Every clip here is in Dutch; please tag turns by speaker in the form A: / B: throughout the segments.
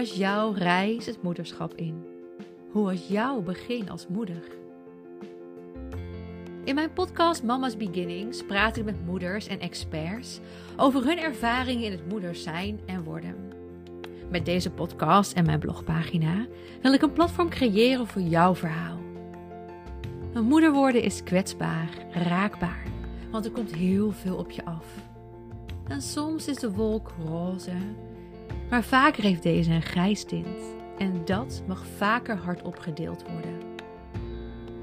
A: was jouw reis het moederschap in? Hoe was jouw begin als moeder? In mijn podcast Mama's Beginnings praat ik met moeders en experts over hun ervaringen in het moeders zijn en worden. Met deze podcast en mijn blogpagina wil ik een platform creëren voor jouw verhaal. Een moeder worden is kwetsbaar, raakbaar, want er komt heel veel op je af. En soms is de wolk roze, maar vaker heeft deze een grijs tint. En dat mag vaker hardop gedeeld worden.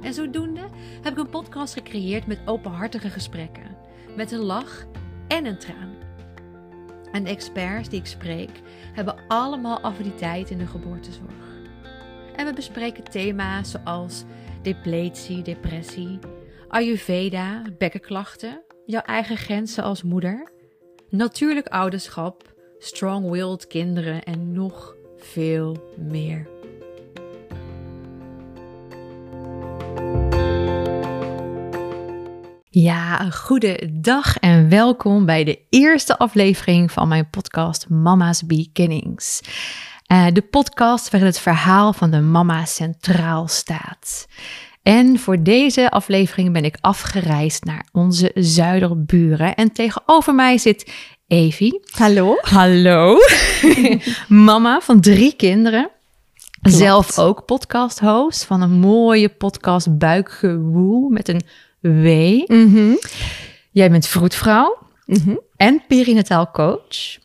A: En zodoende heb ik een podcast gecreëerd met openhartige gesprekken, met een lach en een traan. En de experts die ik spreek hebben allemaal affiniteit in de geboortezorg. En we bespreken thema's zoals depletie, depressie, Ayurveda, bekkenklachten, jouw eigen grenzen als moeder, natuurlijk ouderschap, strong-willed kinderen en nog veel meer. Ja, een goede dag en welkom bij de eerste aflevering van mijn podcast Mama's Beginnings. Uh, de podcast waarin het verhaal van de mama centraal staat. En voor deze aflevering ben ik afgereisd naar onze zuiderburen. En tegenover mij zit Evie.
B: Hallo.
A: Hallo. Mama van drie kinderen. Zelf ook podcast-host van een mooie podcast Buikgewoel met een W. Jij bent vroedvrouw en perinataal coach.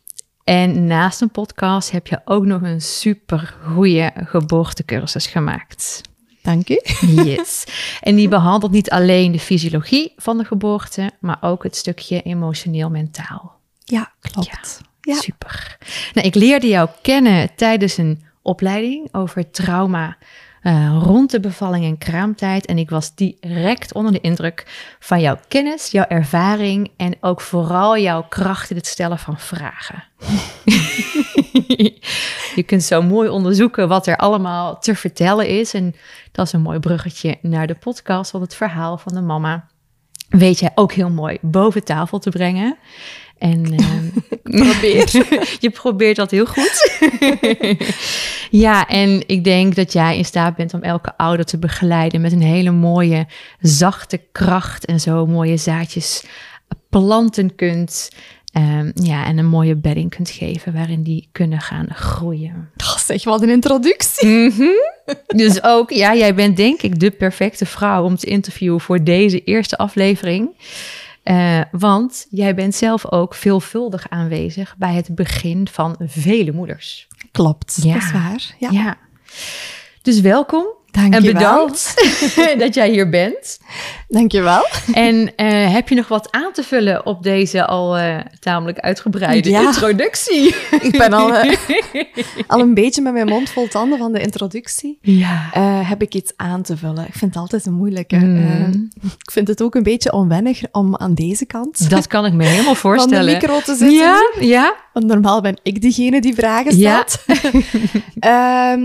A: En naast een podcast heb je ook nog een super goede geboortecursus gemaakt.
B: Dank u.
A: Yes. En die behandelt niet alleen de fysiologie van de geboorte, maar ook het stukje emotioneel-mentaal.
B: Ja, klopt. Ja,
A: Super. Nou, ik leerde jou kennen tijdens een opleiding over trauma uh, rond de bevalling en kraamtijd. En ik was direct onder de indruk van jouw kennis, jouw ervaring en ook vooral jouw kracht in het stellen van vragen. je kunt zo mooi onderzoeken wat er allemaal te vertellen is. En dat is een mooi bruggetje naar de podcast, want het verhaal van de mama weet jij ook heel mooi boven tafel te brengen. En
B: probeer.
A: je probeert dat heel goed. ja, en ik denk dat jij in staat bent om elke ouder te begeleiden met een hele mooie, zachte kracht en zo mooie zaadjes planten kunt. Um, ja, en een mooie bedding kunt geven waarin die kunnen gaan groeien.
B: Oh, zeg, wat een introductie.
A: Mm -hmm. dus ook, ja, jij bent denk ik de perfecte vrouw om te interviewen voor deze eerste aflevering. Uh, want jij bent zelf ook veelvuldig aanwezig bij het begin van vele moeders.
B: Klopt, ja. dat is waar. Ja.
A: ja. Dus welkom.
B: Dank
A: en bedankt dat jij hier bent.
B: Dank je wel.
A: En uh, heb je nog wat aan te vullen op deze al uh, tamelijk uitgebreide
B: Ja.
A: introductie?
B: Ik ben al, uh, al een beetje met mijn mond vol tanden van de introductie.
A: Ja.
B: Heb ik iets aan te vullen? Ik vind het altijd een moeilijke.
A: Mm.
B: ik vind het ook een beetje onwennig om aan deze kant
A: Dat kan ik me helemaal
B: van
A: voorstellen.
B: de micro te zitten.
A: Ja, ja.
B: Want normaal ben ik degene die vragen stelt. Ja.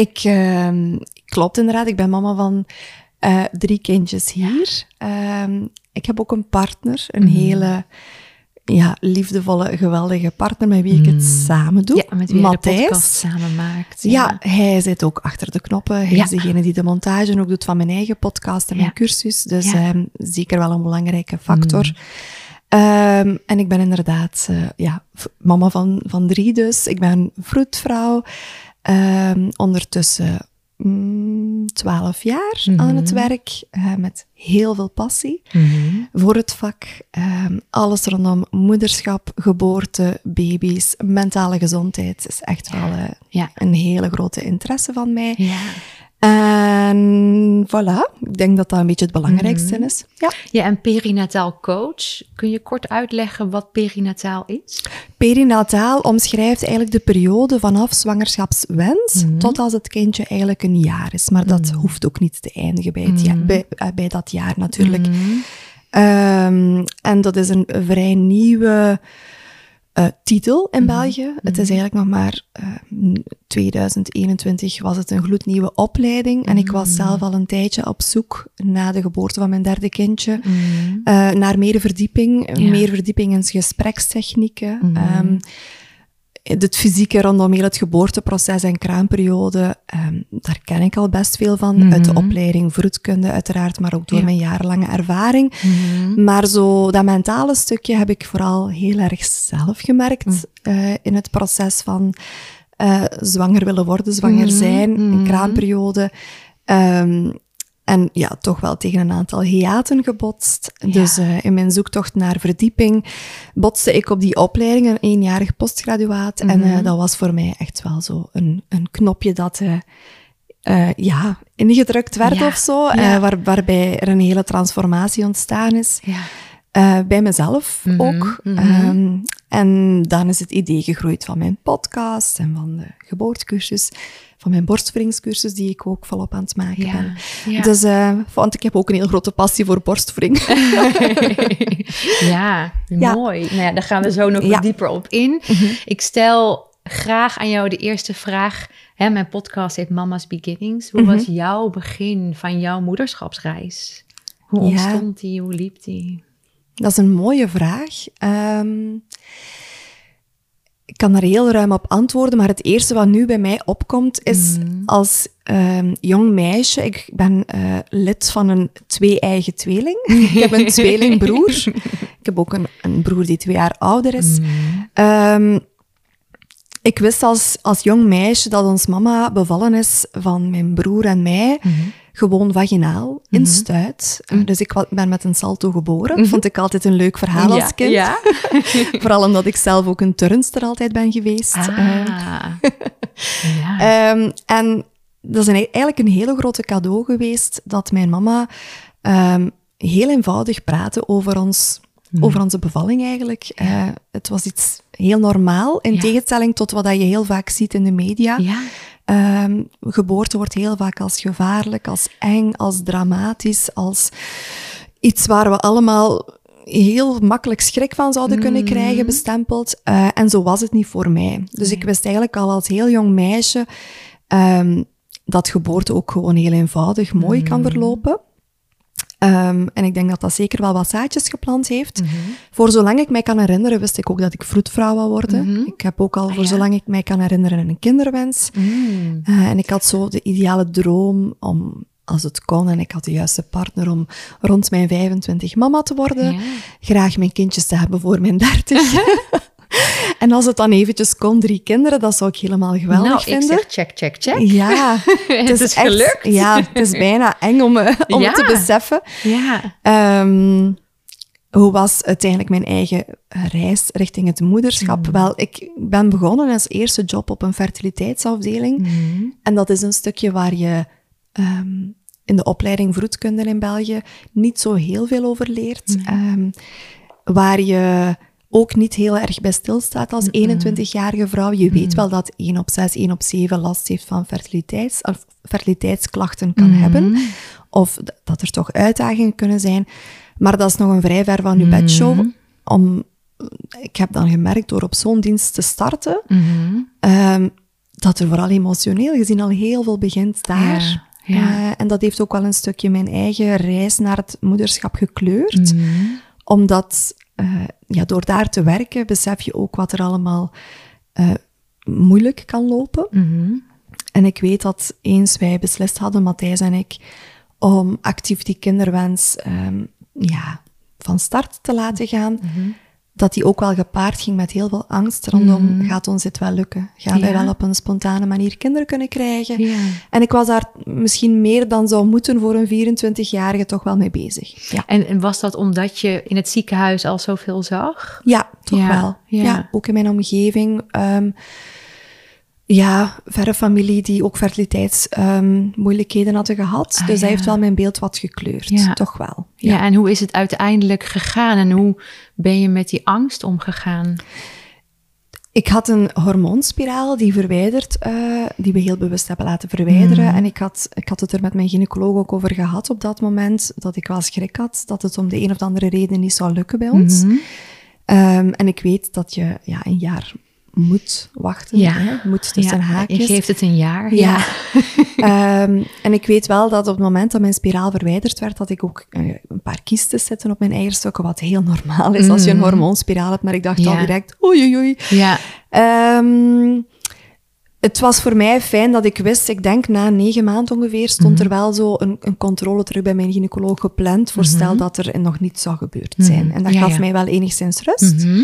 B: Ik, uh, klopt inderdaad, ik ben mama van uh, drie kindjes hier. Ja. Um, ik heb ook een partner, een mm. hele ja, liefdevolle, geweldige partner met wie ik het mm. samen doe.
A: Ja, met wie podcast samen maakt.
B: Ja. ja. hij zit ook achter de knoppen. Hij ja. is degene die de montage ook doet van mijn eigen podcast en mijn cursus. Dus um, zeker wel een belangrijke factor. Mm. Um, en ik ben inderdaad uh, ja, mama van, van drie dus. Ik ben vroedvrouw. Um, ondertussen mm, twaalf jaar mm -hmm. aan het werk, uh, met heel veel passie
A: mm -hmm.
B: voor het vak. Um, alles rondom moederschap, geboorte, baby's, mentale gezondheid is echt wel uh, ja. een hele grote interesse van mij.
A: Ja.
B: En voilà, ik denk dat dat een beetje het belangrijkste
A: Mhm.
B: is. Ja.
A: Ja, en perinataal coach. Kun je kort uitleggen wat perinataal is?
B: Perinataal omschrijft eigenlijk de periode vanaf zwangerschapswens
A: Mhm.
B: tot als het kindje eigenlijk een jaar is. Maar dat hoeft ook niet te eindigen bij, het
A: Mhm.
B: bij, uh, bij dat jaar natuurlijk.
A: Mhm.
B: Um, en dat is een vrij nieuwe uh, titel in
A: Mhm.
B: België. Het is eigenlijk nog maar uh, 2021 was het een gloednieuwe opleiding. En ik was
A: Mhm.
B: zelf al een tijdje op zoek na de geboorte van mijn derde kindje
A: Mhm.
B: uh, naar meer verdieping,
A: Ja.
B: meer verdieping in gesprekstechnieken.
A: Mhm.
B: Um, het fysieke rondom heel het geboorteproces en kraamperiode, um, daar ken ik al best veel van.
A: Mhm.
B: Uit de opleiding vroedkunde uiteraard, maar ook door
A: Ja.
B: mijn jarenlange ervaring.
A: Mhm.
B: Maar zo dat mentale stukje heb ik vooral heel erg zelf gemerkt
A: Mhm.
B: eh, in het proces van eh, zwanger willen worden, zwanger
A: Mhm,
B: zijn, een kraamperiode. Ehm, en ja, toch wel tegen een aantal hiaten gebotst.
A: Ja.
B: Dus eh, in mijn zoektocht naar verdieping botste ik op die opleiding, een eenjarig postgraduaat. En eh,
A: Mhm.
B: dat was voor mij echt wel zo een, een knopje dat eh, ja, ingedrukt werd
A: Ja,
B: of zo.
A: ja.
B: waar, waarbij er een hele transformatie ontstaan is.
A: Ja.
B: Eh, bij mezelf
A: Mhm,
B: ook.
A: mhm.
B: Ehm, en dan is het idee gegroeid van mijn podcast en van de geboortecursus, van mijn borstvoedingscursus, die ik ook volop aan het maken
A: Ja,
B: ben.
A: ja.
B: Dus, eh, want ik heb ook een heel grote passie voor borstvoeding.
A: ja,
B: Ja.
A: mooi. Nou ja, daar gaan we zo nog.
B: Mhm.
A: wat dieper op in. Ik stel graag aan jou de eerste vraag. Hè, mijn podcast heet Mama's Beginnings. Hoe
B: Mhm.
A: was jouw begin van jouw moederschapsreis? Hoe ontstond die? Hoe liep die?
B: Dat is een mooie vraag. Ehm, ik kan daar heel ruim op antwoorden, maar het eerste wat nu bij mij opkomt is
A: Mhm.
B: als ehm, jong meisje. Ik ben eh, lid van een twee-eigen tweeling. ik heb een tweelingbroer. Ik heb ook een, een broer die twee jaar ouder is.
A: Mhm.
B: Ehm, ik wist als, als jong meisje dat ons mama bevallen is van mijn broer en mij.
A: Mhm.
B: Gewoon vaginaal, in stuit. Uh, Dus ik ben met een salto geboren. Vond ik altijd een leuk verhaal als kind.
A: Ja.
B: Vooral omdat ik zelf ook een turnster altijd ben geweest.
A: Ah.
B: Uh,
A: ja.
B: Ehm, en dat is een, eigenlijk een hele grote cadeau geweest dat mijn mama ehm, heel eenvoudig praatte over, ons,
A: Hmm.
B: over onze bevalling eigenlijk. Eh, het was iets heel normaal, in
A: Ja.
B: tegenstelling tot wat je heel vaak ziet in de media.
A: ja.
B: Ehm, geboorte wordt heel vaak als gevaarlijk, als eng, als dramatisch, als iets waar we allemaal heel makkelijk schrik van zouden kunnen
A: Mhm.
B: krijgen, bestempeld. Eh, en zo was het niet voor mij. Dus
A: Nee.
B: ik wist eigenlijk al als heel jong meisje ehm, dat geboorte ook gewoon heel eenvoudig mooi kan
A: Mhm.
B: verlopen. Ehm, en ik denk dat dat zeker wel wat zaadjes geplant heeft.
A: Mhm.
B: Voor zolang ik mij kan herinneren, wist ik ook dat ik vroedvrouw wou worden.
A: Mhm.
B: Ik heb ook al
A: Ah,
B: voor
A: ja.
B: zolang ik mij kan herinneren een kinderwens.
A: Mm.
B: Eh, en ik had zo de ideale droom om, als het kon, en ik had de juiste partner om rond mijn 25 mama te worden.
A: Ja.
B: Graag mijn kindjes te hebben voor mijn 30. en als het dan eventjes kon, drie kinderen, dat zou ik helemaal geweldig
A: nou, ik
B: vinden.
A: zeg check, check, check.
B: Ja,
A: het is, gelukt.
B: Ja, het is bijna eng om, eh, om
A: Ja.
B: het te beseffen.
A: Ja.
B: Ehm, hoe was uiteindelijk mijn eigen reis richting het moederschap?
A: Mm.
B: Wel, ik ben begonnen als eerste job op een fertiliteitsafdeling.
A: Mhm.
B: En dat is een stukje waar je ehm, in de opleiding vroedkunde in België niet zo heel veel over leert. Ehm, waar je ook niet heel erg bij stilstaat als 21-jarige vrouw. Je weet wel dat 1 op 6, 1 op 7 last heeft van fertiliteits, of fertiliteitsklachten kan hebben. Of dat er toch uitdagingen kunnen zijn. Maar dat is nog een vrij ver van je bedshow. Om, ik heb dan gemerkt door op zo'n dienst te starten,
A: Mhm.
B: Ehm, dat er vooral emotioneel gezien al heel veel begint daar.
A: Ja, ja.
B: Eh, en dat heeft ook wel een stukje mijn eigen reis naar het moederschap gekleurd. Omdat eh, ja, door daar te werken besef je ook wat er allemaal eh, moeilijk kan lopen.
A: Mhm.
B: En ik weet dat eens wij beslist hadden, Matthijs en ik, om actief die kinderwens ehm, ja, van start te laten gaan,
A: Mhm.
B: Dat die ook wel gepaard ging met heel veel angst rondom, gaat ons dit wel lukken? Gaan wij
A: Ja.
B: wel op een spontane manier kinderen kunnen krijgen?
A: Ja.
B: En ik was daar misschien meer dan zou moeten voor een 24-jarige toch wel mee bezig. Ja,
A: En, en was dat omdat je in het ziekenhuis al zoveel zag?
B: ja toch wel.
A: ja.
B: Ja. ook in mijn omgeving. ehm, ja, verre familie die ook fertiliteitsmoeilijkheden hadden gehad.
A: Ah,
B: dus
A: ja.
B: dat heeft wel mijn beeld wat gekleurd.
A: Ja.
B: Toch wel.
A: Ja. en hoe is het uiteindelijk gegaan? En hoe ben je met die angst omgegaan?
B: Ik had een hormoonspiraal die verwijderd, eh, die we heel bewust hebben laten verwijderen.
A: Mhm.
B: En ik had, ik had het er met mijn gynaecoloog ook over gehad op dat moment, dat ik wel schrik had dat het om de een of andere reden niet zou lukken bij ons.
A: Mhm.
B: Ehm, en ik weet dat je ja, een jaar moet wachten.
A: Ja.
B: Hè? Moet tussen
A: Ja,
B: haakjes.
A: Je geeft het een jaar.
B: Ja. Ehm, en ik weet wel dat op het moment dat mijn spiraal verwijderd werd, dat ik ook eh, een paar kiestes zette op mijn eierstokken, wat heel normaal is als je een
A: Mhm.
B: hormoonspiraal hebt. Maar ik dacht al direct, oei, oei, oei.
A: Ja.
B: Ehm, het was voor mij fijn dat ik wist, ik denk na negen maanden ongeveer, stond
A: Mhm.
B: er wel zo een, een controle terug bij mijn gynaecoloog gepland, voor stel dat er nog niets zou gebeurd zijn.
A: Mhm.
B: En dat
A: Ja,
B: gaf
A: ja.
B: mij wel enigszins rust.
A: Mhm.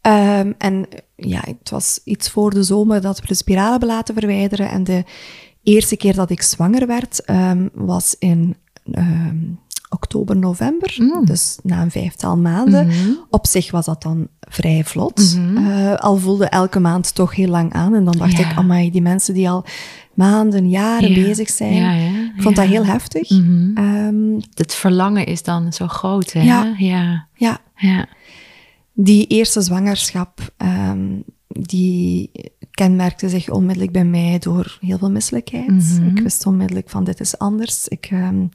B: Ehm, en ja, het was iets voor de zomer dat we de spiraal hebben laten verwijderen. En de eerste keer dat ik zwanger werd, ehm, was in ehm, oktober, november.
A: Mm.
B: Dus na een vijftal maanden.
A: Mhm.
B: Op zich was dat dan vrij vlot.
A: Mhm.
B: Eh, al voelde elke maand toch heel lang aan. En dan dacht
A: Ja.
B: ik, amai, die mensen die al maanden, jaren
A: Ja.
B: bezig zijn.
A: Ja.
B: Ik vond dat heel heftig.
A: Mhm.
B: Ehm,
A: Het verlangen is dan zo groot, hè?
B: Ja.
A: ja,
B: Ja. Die eerste zwangerschap, ehm, die kenmerkte zich onmiddellijk bij mij door heel veel misselijkheid.
A: Mhm.
B: Ik wist onmiddellijk van dit is anders. Ik, ehm,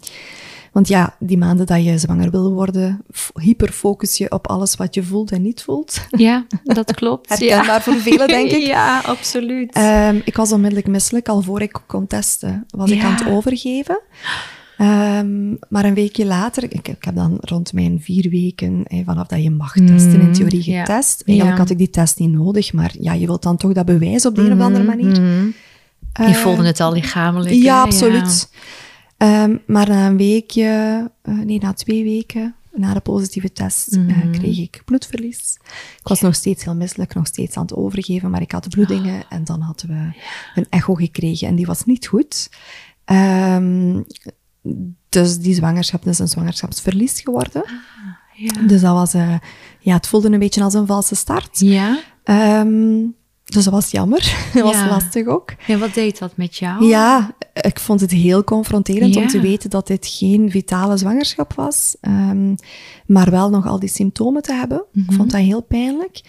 B: want ja, die maanden dat je zwanger wil worden, hyperfocus je op alles wat je voelt en niet voelt.
A: Ja, dat klopt.
B: Herkenbaar voor velen, denk ik.
A: Ja, absoluut.
B: Ehm, ik was onmiddellijk misselijk, al voor ik kon testen, was ik
A: Ja.
B: aan het overgeven. Ehm, maar een weekje later, ik, ik heb dan rond mijn vier weken, eh, vanaf dat je mag testen, in theorie
A: Mm, ja.
B: getest. Eigenlijk had ik die test niet nodig, maar ja, je wilt dan toch dat bewijs op de een of andere manier.
A: Mhm. Je
B: Eh,
A: voelde het al lichamelijk. hè?
B: Ja, absoluut. Ehm, maar na een weekje, eh, nee, na twee weken, na de positieve test, eh, kreeg ik bloedverlies. Ik was nog steeds heel misselijk, nog steeds aan het overgeven, maar ik had bloedingen
A: Ah.
B: en dan hadden we een echo gekregen en die was niet goed. Ehm, dus die zwangerschap is een zwangerschapsverlies geworden.
A: Ja.
B: Dus dat was, eh, ja, het voelde een beetje als een valse start.
A: Ja?
B: Ehm, dus dat was jammer. dat was
A: Ja.
B: lastig ook.
A: ja, wat deed dat met jou?
B: Ja, ik vond het heel confronterend om te weten dat dit geen vitale zwangerschap was, ehm, maar wel nog al die symptomen te hebben. Ik vond dat heel pijnlijk.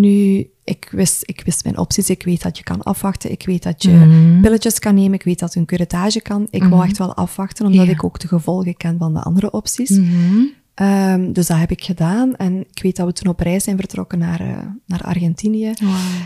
B: Nu, ik wist, ik wist mijn opties. Ik weet dat je kan afwachten. Ik weet dat je
A: Mhm.
B: pilletjes kan nemen. Ik weet dat een curettage kan. Ik wou echt wel afwachten, omdat
A: Ja.
B: ik ook de gevolgen ken van de andere opties.
A: Mhm.
B: Ehm, dus dat heb ik gedaan. En ik weet dat we toen op reis zijn vertrokken naar, eh, naar Argentinië.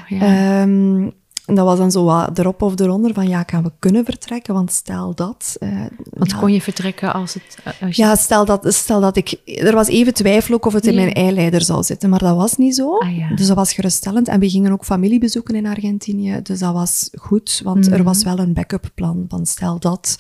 A: Ja.
B: Ehm, en dat was dan zo wat erop of eronder van, ja, gaan we kunnen vertrekken? Want stel dat... eh,
A: Want
B: ja,
A: kon je vertrekken als het... eh, Als je...
B: Ja, stel dat, stel dat ik... Er was even twijfel ook of het in mijn eileider zou zitten, maar dat was niet zo.
A: Ah, ja.
B: Dus dat was geruststellend. En we gingen ook familie bezoeken in Argentinië, dus dat was goed, want er
A: Mhm.
B: was wel een backup plan van stel dat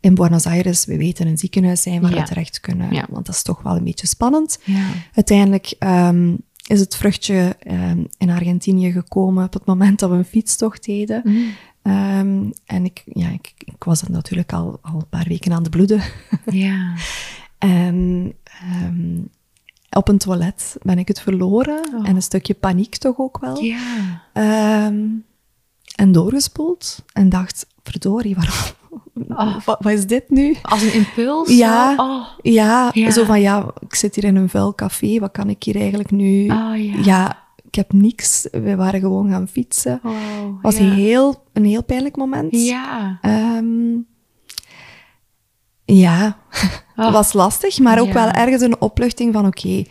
B: in Buenos Aires, we weten, een ziekenhuis zijn waar
A: Ja.
B: we terecht kunnen. Want dat is toch wel een beetje spannend.
A: Ja.
B: Uiteindelijk ehm, is het vruchtje ehm, in Argentinië gekomen op het moment dat we een fietstocht deden.
A: Mhm.
B: Ehm, en ik, ja, ik, ik was er natuurlijk al, al een paar weken aan de bloeden.
A: Ja.
B: en ehm, op een toilet ben ik het verloren.
A: Oh.
B: En een stukje paniek toch ook wel.
A: Ja.
B: En doorgespoeld. En dacht, verdorie, waarom?
A: Oh.
B: Wat, wat is dit nu?
A: Als een impuls?
B: Ja.
A: zo? Oh.
B: Ja,
A: Ja.
B: zo van ja, ik zit hier in een vuil café. Wat kan ik hier eigenlijk nu?
A: Oh, ja.
B: ja, ik heb niks. We waren gewoon gaan fietsen.
A: Wow,
B: Het was
A: ja.
B: heel, een heel pijnlijk moment.
A: Ja.
B: Ehm, ja, het was lastig, maar ook wel ergens een opluchting van oké,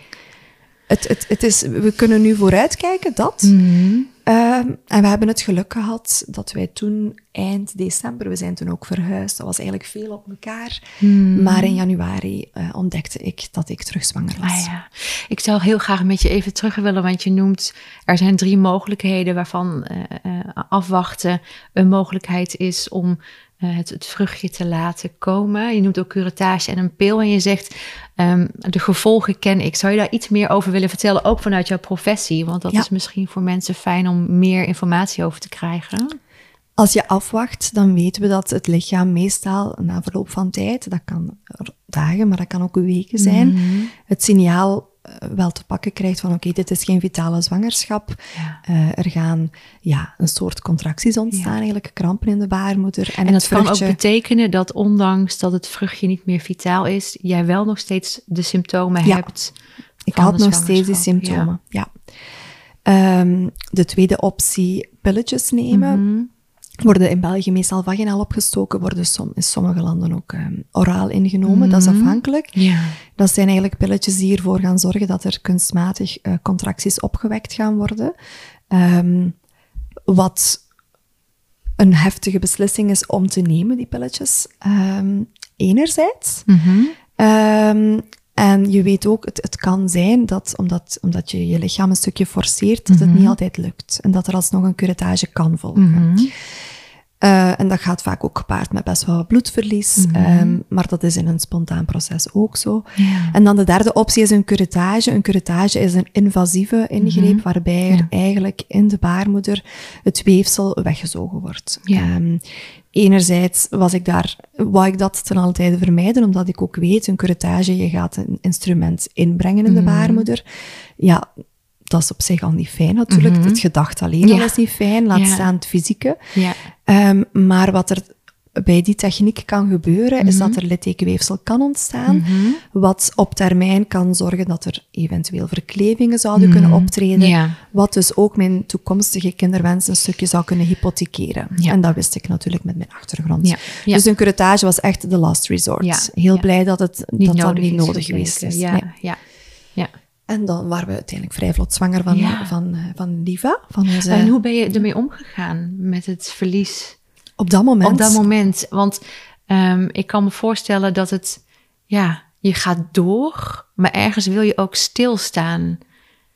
B: het, het, het is, we kunnen nu vooruitkijken, dat.
A: Mhm.
B: Ehm, en we hebben het geluk gehad dat wij toen eind december, we zijn toen ook verhuisd, dat was eigenlijk veel op elkaar.
A: Mhm.
B: Maar in januari eh, ontdekte ik dat ik terug zwanger was.
A: Ah, ja. Ik zou heel graag met je even terug willen, want je noemt er zijn drie mogelijkheden waarvan eh, eh, afwachten een mogelijkheid is om eh, het, het vruchtje te laten komen. Je noemt ook curettage en een pil en je zegt ehm, de gevolgen ken ik. Zou je daar iets meer over willen vertellen, ook vanuit jouw professie? Want dat
B: Ja.
A: is misschien voor mensen fijn om meer informatie over te krijgen.
B: Als je afwacht, dan weten we dat het lichaam meestal na verloop van tijd, dat kan dagen, maar dat kan ook weken zijn,
A: Mhm.
B: het signaal wel te pakken krijgt van oké, dit is geen vitale zwangerschap.
A: Ja.
B: Eh, er gaan ja, een soort contracties ontstaan,
A: Ja.
B: eigenlijk krampen in de baarmoeder. En,
A: dat kan ook betekenen dat ondanks dat het vruchtje niet meer vitaal is, jij wel nog steeds de symptomen
B: Ja.
A: hebt.
B: Ik had nog steeds die symptomen. Ja. Ehm, de tweede optie, pilletjes nemen.
A: Mhm.
B: Worden in België meestal vaginaal opgestoken, worden som, in sommige landen ook ehm, oraal ingenomen. Dat is
A: Mhm.
B: afhankelijk.
A: Ja.
B: Dat zijn eigenlijk pilletjes die ervoor gaan zorgen dat er kunstmatig eh, contracties opgewekt gaan worden. Ehm, wat een heftige beslissing is om te nemen, die pilletjes. Ehm, enerzijds.
A: Mhm.
B: En je weet ook, het, het kan zijn dat omdat, omdat je je lichaam een stukje forceert, dat het niet altijd lukt. En dat er alsnog een curettage kan volgen.
A: Mhm.
B: Eh, en dat gaat vaak ook gepaard met best wel wat bloedverlies. ehm, maar dat is in een spontaan proces ook zo.
A: Ja.
B: En dan de derde optie is een curettage. Een curettage is een invasieve ingreep waarbij er eigenlijk in de baarmoeder het weefsel weggezogen wordt.
A: Ja.
B: Ehm, enerzijds was ik daar, wou ik dat ten alle tijde vermijden, omdat ik ook weet, een curettage, je gaat een instrument inbrengen in de baarmoeder. Ja, dat is op zich al niet fijn natuurlijk. Het gedacht alleen
A: Ja.
B: al is niet fijn, laat
A: Ja.
B: staan het fysieke.
A: Ja.
B: Ehm, maar wat er bij die techniek kan gebeuren, is
A: Mhm.
B: dat er littekenweefsel kan ontstaan, wat op termijn kan zorgen dat er eventueel verklevingen zouden kunnen optreden,
A: Mhm. Ja.
B: wat dus ook mijn toekomstige kinderwens een stukje zou kunnen hypothekeren.
A: Ja.
B: En dat wist ik natuurlijk met mijn achtergrond.
A: Ja.
B: Dus een curettage was echt de last resort. Heel blij dat het
A: Niet
B: dat dat niet nodig geweest is. Nee.
A: Ja.
B: En dan waren we uiteindelijk vrij vlot zwanger van,
A: Ja.
B: van, eh, van Liva, van onze...
A: En hoe ben je ermee omgegaan met het verlies
B: op dat moment...
A: op dat moment? Want ehm, ik kan me voorstellen dat het, ja, je gaat door, maar ergens wil je ook stilstaan.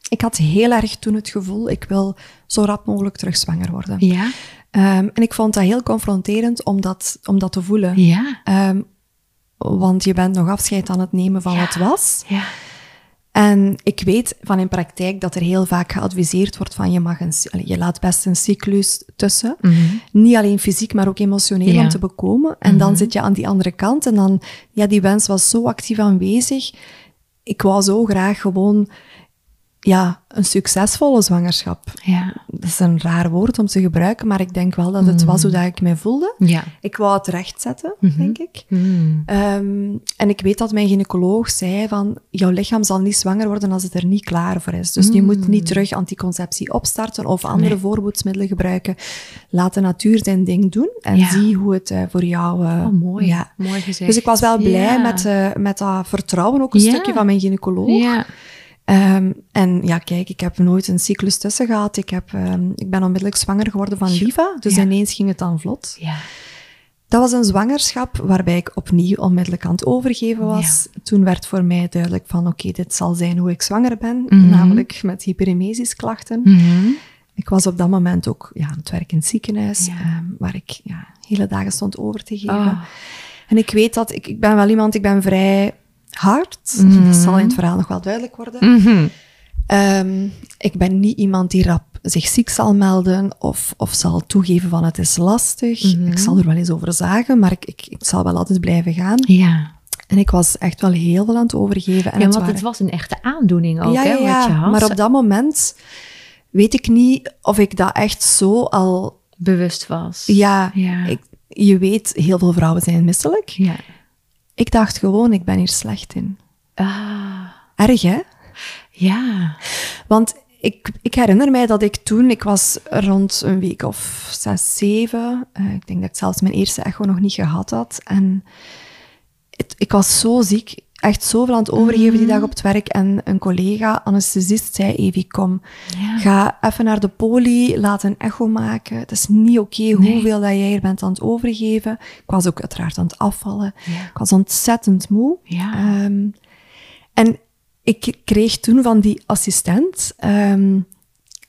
B: Ik had heel erg toen het gevoel, ik wil zo rap mogelijk terug zwanger worden.
A: Ja?
B: Ehm, en ik vond dat heel confronterend om dat, om dat te voelen.
A: Ja?
B: Ehm, want je bent nog afscheid aan het nemen van
A: Ja.
B: wat was.
A: Ja.
B: En ik weet van in praktijk dat er heel vaak geadviseerd wordt van je mag een, je laat best een cyclus tussen. Niet alleen fysiek, maar ook emotioneel
A: Mhm. Ja. Mhm.
B: om te bekomen. En dan zit je aan die andere kant en dan, ja, die wens was zo actief aanwezig. Ik wou zo graag gewoon, ja, een succesvolle zwangerschap.
A: Ja.
B: Dat is een raar woord om te gebruiken, maar ik denk wel dat het was hoe dat ik mij voelde.
A: Ja.
B: Ik wou het rechtzetten, denk ik.
A: Mm.
B: Ehm, en ik weet dat mijn gynaecoloog zei van, jouw lichaam zal niet zwanger worden als het er niet klaar voor is. Dus je moet niet terug anticonceptie opstarten of andere
A: Nee.
B: voorboedsmiddelen gebruiken. Laat de natuur zijn ding doen en
A: Ja.
B: zie hoe het eh, voor jou... eh,
A: Oh, mooi.
B: Ja.
A: Mooi gezegd.
B: Dus ik was wel blij
A: Ja.
B: met, eh, met dat vertrouwen, ook een stukje van mijn gynaecoloog.
A: Ja.
B: Ehm, en ja, kijk, ik heb nooit een cyclus tussen gehad. Ik, heb, ehm, ik ben onmiddellijk zwanger geworden van Liva, dus
A: Ja.
B: ineens ging het dan vlot.
A: Ja.
B: Dat was een zwangerschap waarbij ik opnieuw onmiddellijk aan het overgeven was. Toen werd voor mij duidelijk van, oké, dit zal zijn hoe ik zwanger ben, namelijk met hyperemesis-klachten.
A: Mhm.
B: Ik was op dat moment ook ja, aan het werk in het ziekenhuis, ehm, waar ik ja, hele dagen stond over te geven.
A: Oh.
B: En ik weet dat, ik, ik ben wel iemand, ik ben vrij hard. Dat zal in het verhaal nog wel duidelijk worden.
A: Mhm.
B: Ehm, ik ben niet iemand die rap zich ziek zal melden of, of zal toegeven van het is lastig.
A: Mhm.
B: Ik zal er wel eens over zagen, maar ik, ik, ik zal wel altijd blijven gaan.
A: Ja.
B: En ik was echt wel heel veel aan het overgeven. En
A: ja,
B: het
A: want
B: waren-
A: het was een echte aandoening ook,
B: ja,
A: hè,
B: ja,
A: wat je had.
B: maar op dat moment weet ik niet of ik dat echt zo al...
A: Bewust was.
B: Ja,
A: Ja.
B: Ik, je weet, heel veel vrouwen zijn misselijk.
A: Ja.
B: Ik dacht gewoon, ik ben hier slecht in.
A: Ah.
B: Erg, hè?
A: Ja.
B: Want ik, ik herinner mij dat ik toen, ik was rond een week of zes, zeven. eh, ik denk dat ik zelfs mijn eerste echo nog niet gehad had. En het, ik was zo ziek, echt zoveel aan het overgeven die dag op het werk. En een collega, anesthesist, zei, Evie, kom,
A: Ja.
B: ga even naar de poli, laat een echo maken. Het is niet oké hoeveel dat jij hier bent aan het overgeven. Ik was ook uiteraard aan het afvallen.
A: Ja.
B: Ik was ontzettend moe.
A: Ja.
B: Ehm, en ik kreeg toen van die assistent ehm,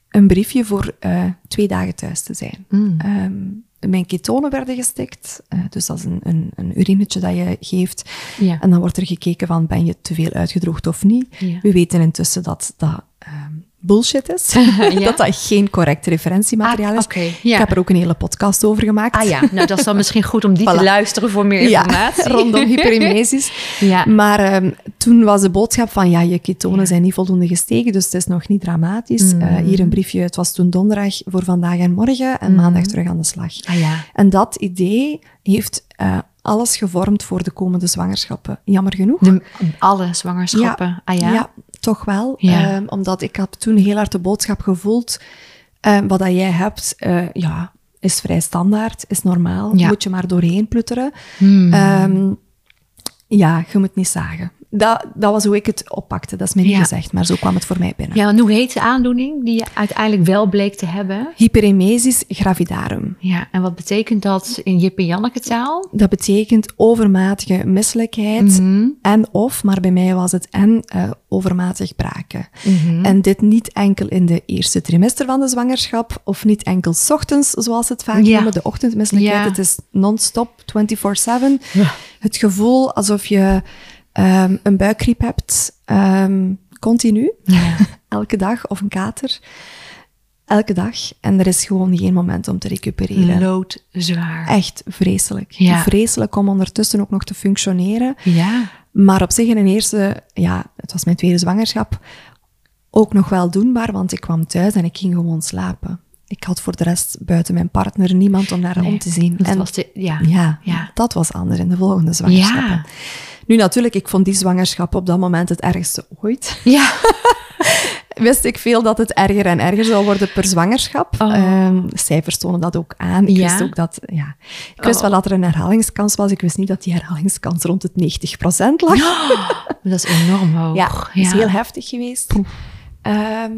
B: een briefje voor eh, twee dagen thuis te zijn.
A: Mm.
B: Ehm, mijn ketonen werden gestikt, eh, dus dat is een, een, een urinetje dat je geeft.
A: Ja.
B: En dan wordt er gekeken van, ben je te veel uitgedroogd of niet?
A: Ja.
B: We weten intussen dat dat ehm, bullshit is.
A: Ja.
B: dat dat geen correct referentiemateriaal
A: Ah,
B: is.
A: ja.
B: Ik heb er ook een hele podcast over gemaakt.
A: Ah ja, nou dat is dan misschien goed om die
B: Voilà.
A: te luisteren voor meer informatie.
B: Ja, rondom hyperemesis.
A: Ja.
B: Maar ehm, toen was de boodschap van, ja, je ketonen zijn niet voldoende gestegen, dus het is nog niet dramatisch.
A: Mm.
B: Eh, hier een briefje, het was toen donderdag voor vandaag en morgen en maandag terug aan de slag.
A: Ah ja.
B: En dat idee heeft eh, alles gevormd voor de komende zwangerschappen. Jammer genoeg.
A: De, alle zwangerschappen. ah ja?
B: Toch wel.
A: Ja.
B: Ehm, omdat ik had toen heel hard de boodschap gevoeld, ehm, wat dat jij hebt, eh, ja, is vrij standaard, is normaal.
A: Ja.
B: Moet je maar doorheen plutteren.
A: Hmm.
B: Ehm, ja, je moet niet zagen. Dat, dat was hoe ik het oppakte. Dat is mij niet
A: Ja.
B: gezegd, maar zo kwam het voor mij binnen.
A: Ja, en hoe heet de aandoening die je uiteindelijk wel bleek te hebben?
B: Hyperemesis gravidarum.
A: Ja, en wat betekent dat in Jip en Janneke taal?
B: Dat betekent overmatige misselijkheid
A: Mhm.
B: en of, maar bij mij was het en eh, overmatig braken.
A: Mhm.
B: En dit niet enkel in de eerste trimester van de zwangerschap, of niet enkel 's ochtends, zoals het vaak
A: Ja.
B: noemen, de ochtendmisselijkheid.
A: Ja.
B: Het is non-stop, 24-7.
A: Ja.
B: Het gevoel alsof je ehm, een buikgriep hebt, ehm, continu,
A: Ja.
B: elke dag, of een kater. Elke dag. En er is gewoon geen moment om te recupereren.
A: Loodzwaar.
B: Echt vreselijk.
A: Ja.
B: Vreselijk om ondertussen ook nog te functioneren.
A: Ja.
B: Maar op zich in een eerste, ja, het was mijn tweede zwangerschap, ook nog wel doenbaar, want ik kwam thuis en ik ging gewoon slapen. Ik had voor de rest buiten mijn partner niemand om naar
A: Nee,
B: om te zien.
A: Dat
B: en
A: was de, ja.
B: ja,
A: Ja.
B: dat was anders in de volgende zwangerschappen.
A: Ja.
B: Nu natuurlijk, ik vond die zwangerschap op dat moment het ergste ooit.
A: Ja.
B: Wist ik veel dat het erger en erger zou worden per zwangerschap.
A: Oh.
B: Ehm, cijfers tonen dat ook aan. Ik
A: Ja?
B: wist ook dat, ja. Ik wist
A: Oh.
B: wel dat er een herhalingskans was. Ik wist niet dat die herhalingskans rond het 90% lag.
A: Dat is enorm hoog.
B: Ja, dat is heel heftig geweest. Ehm,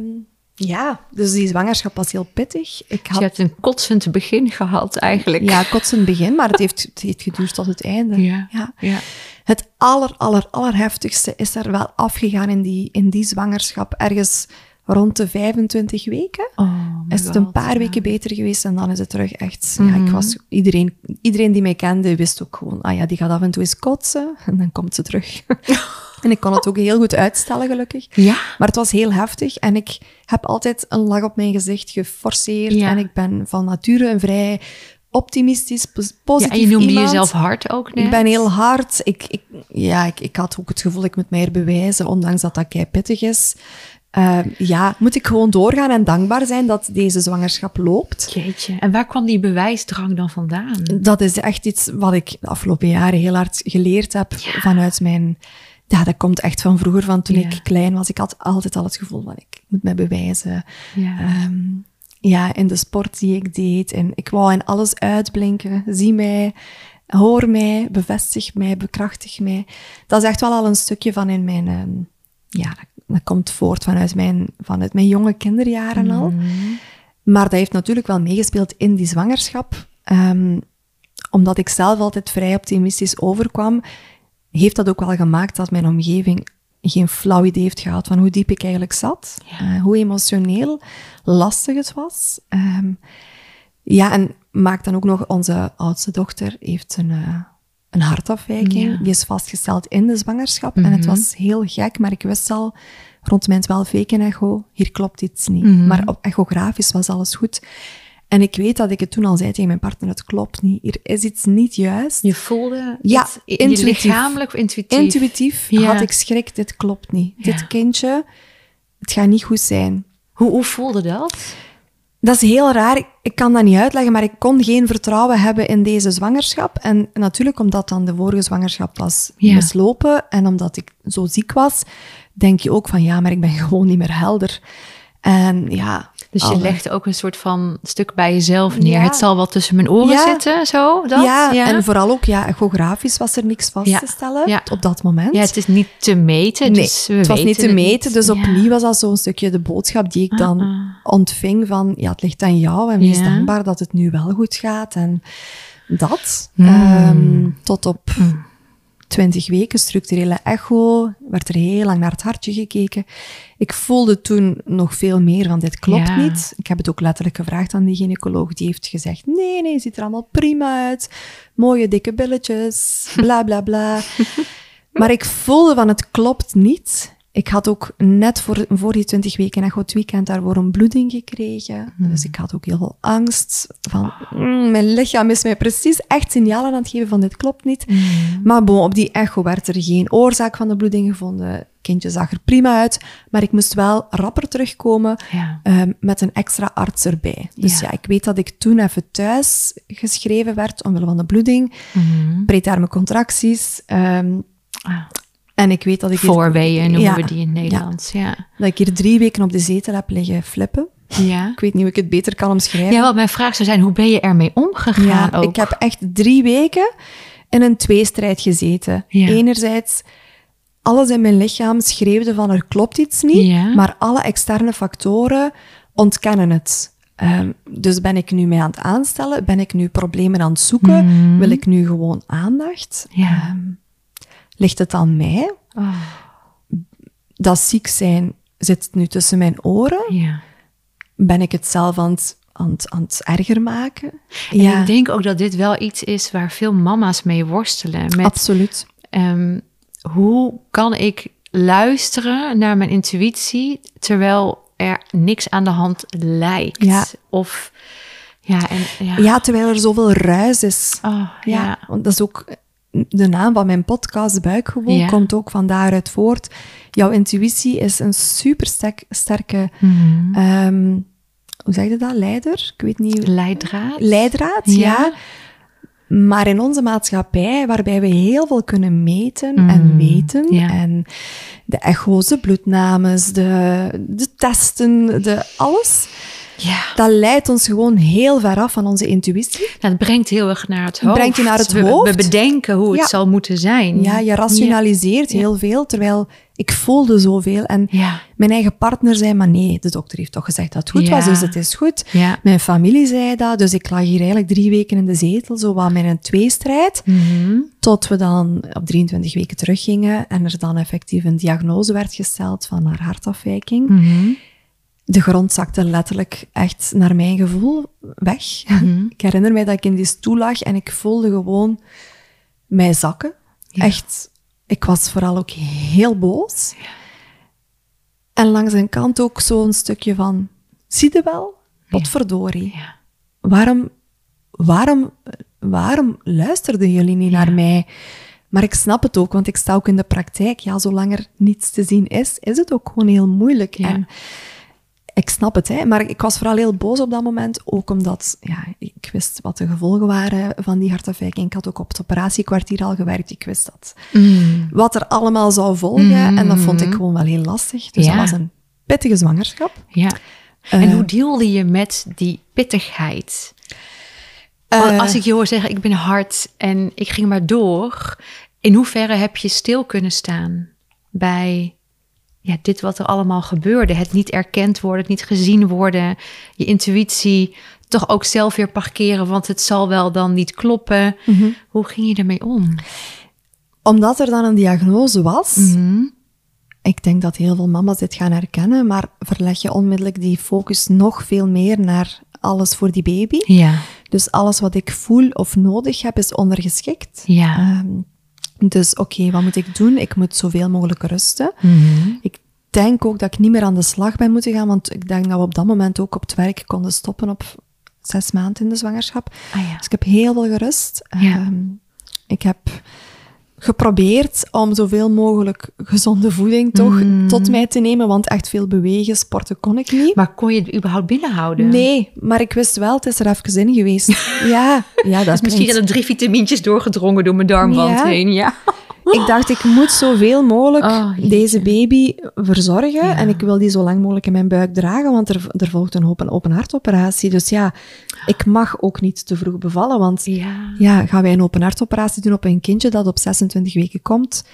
B: ja, dus die zwangerschap was heel pittig. Ik
A: Dus
B: had
A: je hebt een kotsend begin gehad eigenlijk.
B: ja, kotsend begin, maar het heeft, het heeft geduurd tot het einde.
A: Ja.
B: Ja.
A: Ja.
B: Het aller, aller, allerheftigste is er wel afgegaan in die, in die zwangerschap. Ergens rond de 25 weken.
A: Oh
B: is het een paar
A: ja.
B: weken beter geweest en dan is het terug echt... Ja,
A: Mhm.
B: ik was, iedereen, iedereen die mij kende wist ook gewoon, ah ja, die gaat af en toe eens kotsen en dan komt ze terug. en ik kon het ook heel goed uitstellen, gelukkig.
A: Ja.
B: Maar het was heel heftig en ik heb altijd een lach op mijn gezicht geforceerd.
A: Ja.
B: En ik ben van nature een vrij optimistisch, pos-
A: ja.
B: positief
A: En je noemde
B: iemand.
A: jezelf hard ook net.
B: Ik ben heel hard. Ik, ik, ja, ik, ik had ook het gevoel, ik moet mij er bewijzen, ondanks dat dat kei pittig is. Eh, ja, moet ik gewoon doorgaan en dankbaar zijn dat deze zwangerschap loopt.
A: Jeetje. En waar kwam die bewijsdrang dan vandaan?
B: Dat is echt iets wat ik de afgelopen jaren heel hard geleerd heb vanuit mijn... Ja, dat komt echt van vroeger, van toen
A: Ja.
B: ik klein was. Ik had altijd al het gevoel van, ik moet mij bewijzen.
A: Ja.
B: Ehm, ja, in de sport die ik deed. En ik wou in alles uitblinken. Zie mij, hoor mij, bevestig mij, bekrachtig mij. Dat is echt wel al een stukje van in mijn... ehm, ja, dat, komt voort vanuit mijn, vanuit mijn jonge kinderjaren al. Maar dat heeft natuurlijk wel meegespeeld in die zwangerschap. Ehm, omdat ik zelf altijd vrij optimistisch overkwam, heeft dat ook wel gemaakt dat mijn omgeving geen flauw idee heeft gehad van hoe diep ik eigenlijk zat.
A: Ja.
B: eh, hoe emotioneel lastig het was. Ehm, ja, en maakt dan ook nog, onze oudste dochter heeft een, eh, een hartafwijking.
A: Ja.
B: Die is vastgesteld in de zwangerschap. En het
A: Mhm.
B: was heel gek, maar ik wist al rond mijn 12 weken echo, hier klopt iets niet.
A: Mhm.
B: Maar op echografisch was alles goed. En ik weet dat ik het toen al zei tegen mijn partner, het klopt niet. Hier is iets niet juist.
A: Je voelde
B: Ja,
A: het je
B: intuïtief.
A: lichamelijk of intuïtief?
B: Intuïtief
A: Ja.
B: had ik schrik, dit klopt niet.
A: Ja.
B: Dit kindje, het gaat niet goed zijn.
A: Hoe, hoe voelde dat?
B: Dat is heel raar. Ik, ik kan dat niet uitleggen, maar ik kon geen vertrouwen hebben in deze zwangerschap. En natuurlijk, omdat dan de vorige zwangerschap was
A: Ja.
B: mislopen en omdat ik zo ziek was, denk je ook van ja, maar ik ben gewoon niet meer helder. En ja.
A: Dus je
B: alle-
A: legde ook een soort van stuk bij jezelf neer.
B: Ja.
A: Het zal wel tussen mijn oren
B: Ja.
A: zitten, zo? Dat?
B: Ja, en vooral ook, ja, echografisch was er niks vast te stellen op dat moment.
A: Ja, het is niet te meten.
B: Nee,
A: dus we
B: het was niet te meten, dus opnieuw was dat zo'n stukje de boodschap die ik dan
A: Ah, ah.
B: ontving van, ja, het ligt aan jou en wees dankbaar dat het nu wel goed gaat. En dat,
A: Hmm.
B: ehm, tot op 20 weken, structurele echo, werd er heel lang naar het hartje gekeken. Ik voelde toen nog veel meer van, dit klopt
A: Ja.
B: niet. Ik heb het ook letterlijk gevraagd aan die gynaecoloog, die heeft gezegd, nee, nee, ziet er allemaal prima uit. Mooie dikke billetjes, bla, bla, bla. Maar ik voelde van, het klopt niet. Ik had ook net voor, voor die 20 weken echo het weekend daarvoor een bloeding gekregen. Dus ik had ook heel veel angst van, mm, mijn lichaam is mij precies echt signalen aan het geven van dit klopt niet. Maar bon, op die echo werd er geen oorzaak van de bloeding gevonden. Kindje zag er prima uit, maar ik moest wel rapper terugkomen
A: Ja.
B: ehm, met een extra arts erbij. Dus
A: Ja.
B: ja. ik weet dat ik toen even thuis geschreven werd omwille van de bloeding,
A: Mhm.
B: preterme contracties.
A: Ah.
B: En ik weet dat ik, hier,
A: Voorweeën noemen
B: Ja.
A: we die in het Nederlands. Ja.
B: dat ik hier drie weken op de zetel heb liggen flippen.
A: Ja.
B: Ik weet niet hoe ik het beter kan omschrijven.
A: ja, wat mijn vraag zou zijn, hoe ben je ermee omgegaan
B: Ja,
A: ook?
B: ik heb echt drie weken in een tweestrijd gezeten.
A: Ja.
B: Enerzijds alles in mijn lichaam schreeuwde van er klopt iets niet,
A: Ja.
B: maar alle externe factoren ontkennen het. Ehm, dus ben ik nu mij aan het aanstellen? Ben ik nu problemen aan het zoeken? Wil ik nu gewoon aandacht?
A: Mhm. Ja.
B: Ehm, ligt het aan mij?
A: Oh,
B: Dat ziek zijn zit nu tussen mijn oren.
A: ja.
B: Ben ik het zelf aan het, aan het, aan het erger maken?
A: En ik denk ook dat dit wel iets is waar veel mama's mee worstelen. Met
B: absoluut.
A: ehm, hoe kan ik luisteren naar mijn intuïtie terwijl er niks aan de hand lijkt?
B: Ja.
A: Of ja, en ja.
B: Ja, terwijl er zoveel ruis is.
A: Oh,
B: Ja,
A: ja.
B: want dat is ook de naam van mijn podcast, Buikgevoel,
A: Ja.
B: komt ook van daaruit voort. Jouw intuïtie is een super sterk- sterke,
A: Mhm.
B: ehm, hoe zeg je dat, leider? Ik weet niet.
A: Leidraad.
B: Leidraad,
A: Ja.
B: ja. Maar in onze maatschappij, waarbij we heel veel kunnen meten en
A: Mm,
B: weten,
A: ja.
B: en de echo's, de bloednames, de, de testen, de, alles,
A: ja.
B: dat leidt ons gewoon heel ver af van onze intuïtie.
A: Het brengt heel erg naar het hoofd.
B: brengt je naar het
A: we, We
B: hoofd.
A: bedenken hoe het zal moeten zijn.
B: Ja, je rationaliseert heel veel, terwijl ik voelde zoveel. En mijn eigen partner zei, maar nee, de dokter heeft toch gezegd dat het goed was, dus het is goed. Mijn familie zei dat, dus ik lag hier eigenlijk drie weken in de zetel, zo wat met een tweestrijd.
A: Mhm.
B: Tot we dan op 23 weken teruggingen en er dan effectief een diagnose werd gesteld van haar hartafwijking.
A: Mhm.
B: De grond zakte letterlijk echt naar mijn gevoel weg.
A: Mhm.
B: Ik herinner mij dat ik in die stoel lag en ik voelde gewoon mij zakken. Echt, ik was vooral ook heel boos. En langs een kant ook zo'n stukje van, zie je wel? Potverdorie.
A: Ja.
B: Waarom, waarom, waarom luisterden jullie niet naar mij? Maar ik snap het ook, want ik sta ook in de praktijk. Ja, zolang er niets te zien is, is het ook gewoon heel moeilijk. En ik snap het, hè, maar ik was vooral heel boos op dat moment. Ook omdat ja, ik wist wat de gevolgen waren van die hartafwijking. Ik had ook op het operatiekwartier al gewerkt. Ik wist dat.
A: Mm.
B: Wat er allemaal zou volgen. En dat vond ik gewoon wel heel lastig. Dus
A: Ja.
B: dat was een pittige zwangerschap.
A: Ja.
B: Eh,
A: en hoe deelde je met die pittigheid?
B: Eh,
A: Als ik je hoor zeggen, ik ben hard en ik ging maar door. In hoeverre heb je stil kunnen staan bij ja, dit wat er allemaal gebeurde? Het niet erkend worden, het niet gezien worden. Je intuïtie toch ook zelf weer parkeren, want het zal wel dan niet kloppen.
B: Mhm.
A: Hoe ging je ermee om?
B: Omdat er dan een diagnose was,
A: Mhm.
B: ik denk dat heel veel mama's dit gaan herkennen, maar verleg je onmiddellijk die focus nog veel meer naar alles voor die baby.
A: Ja,
B: Dus alles wat ik voel of nodig heb, is ondergeschikt.
A: ja.
B: Ehm, dus oké, wat moet ik doen? Ik moet zoveel mogelijk rusten.
A: Mhm.
B: Ik denk ook dat ik niet meer aan de slag ben moeten gaan, want ik denk dat we op dat moment ook op het werk konden stoppen op zes maanden in de zwangerschap.
A: Ah ja.
B: Dus ik heb heel veel gerust.
A: Ja.
B: Ehm, ik heb geprobeerd om zoveel mogelijk gezonde voeding toch
A: Mm.
B: tot mij te nemen, want echt veel bewegen, sporten kon ik niet.
A: Maar kon je het überhaupt binnenhouden?
B: Nee, maar ik wist wel, het is er even in geweest. ja, ja, dat
A: Dus misschien zijn er drie vitamintjes doorgedrongen door mijn darmwand
B: Ja.
A: heen. Ja.
B: Ik dacht, ik moet zoveel mogelijk
A: Oh,
B: deze baby verzorgen.
A: Ja.
B: En ik wil die zo lang mogelijk in mijn buik dragen, want er, er volgt een open, open hartoperatie. Dus ja, ik mag ook niet te vroeg bevallen. Want
A: Ja.
B: ja, gaan wij een open hartoperatie doen op een kindje dat op 26 weken komt?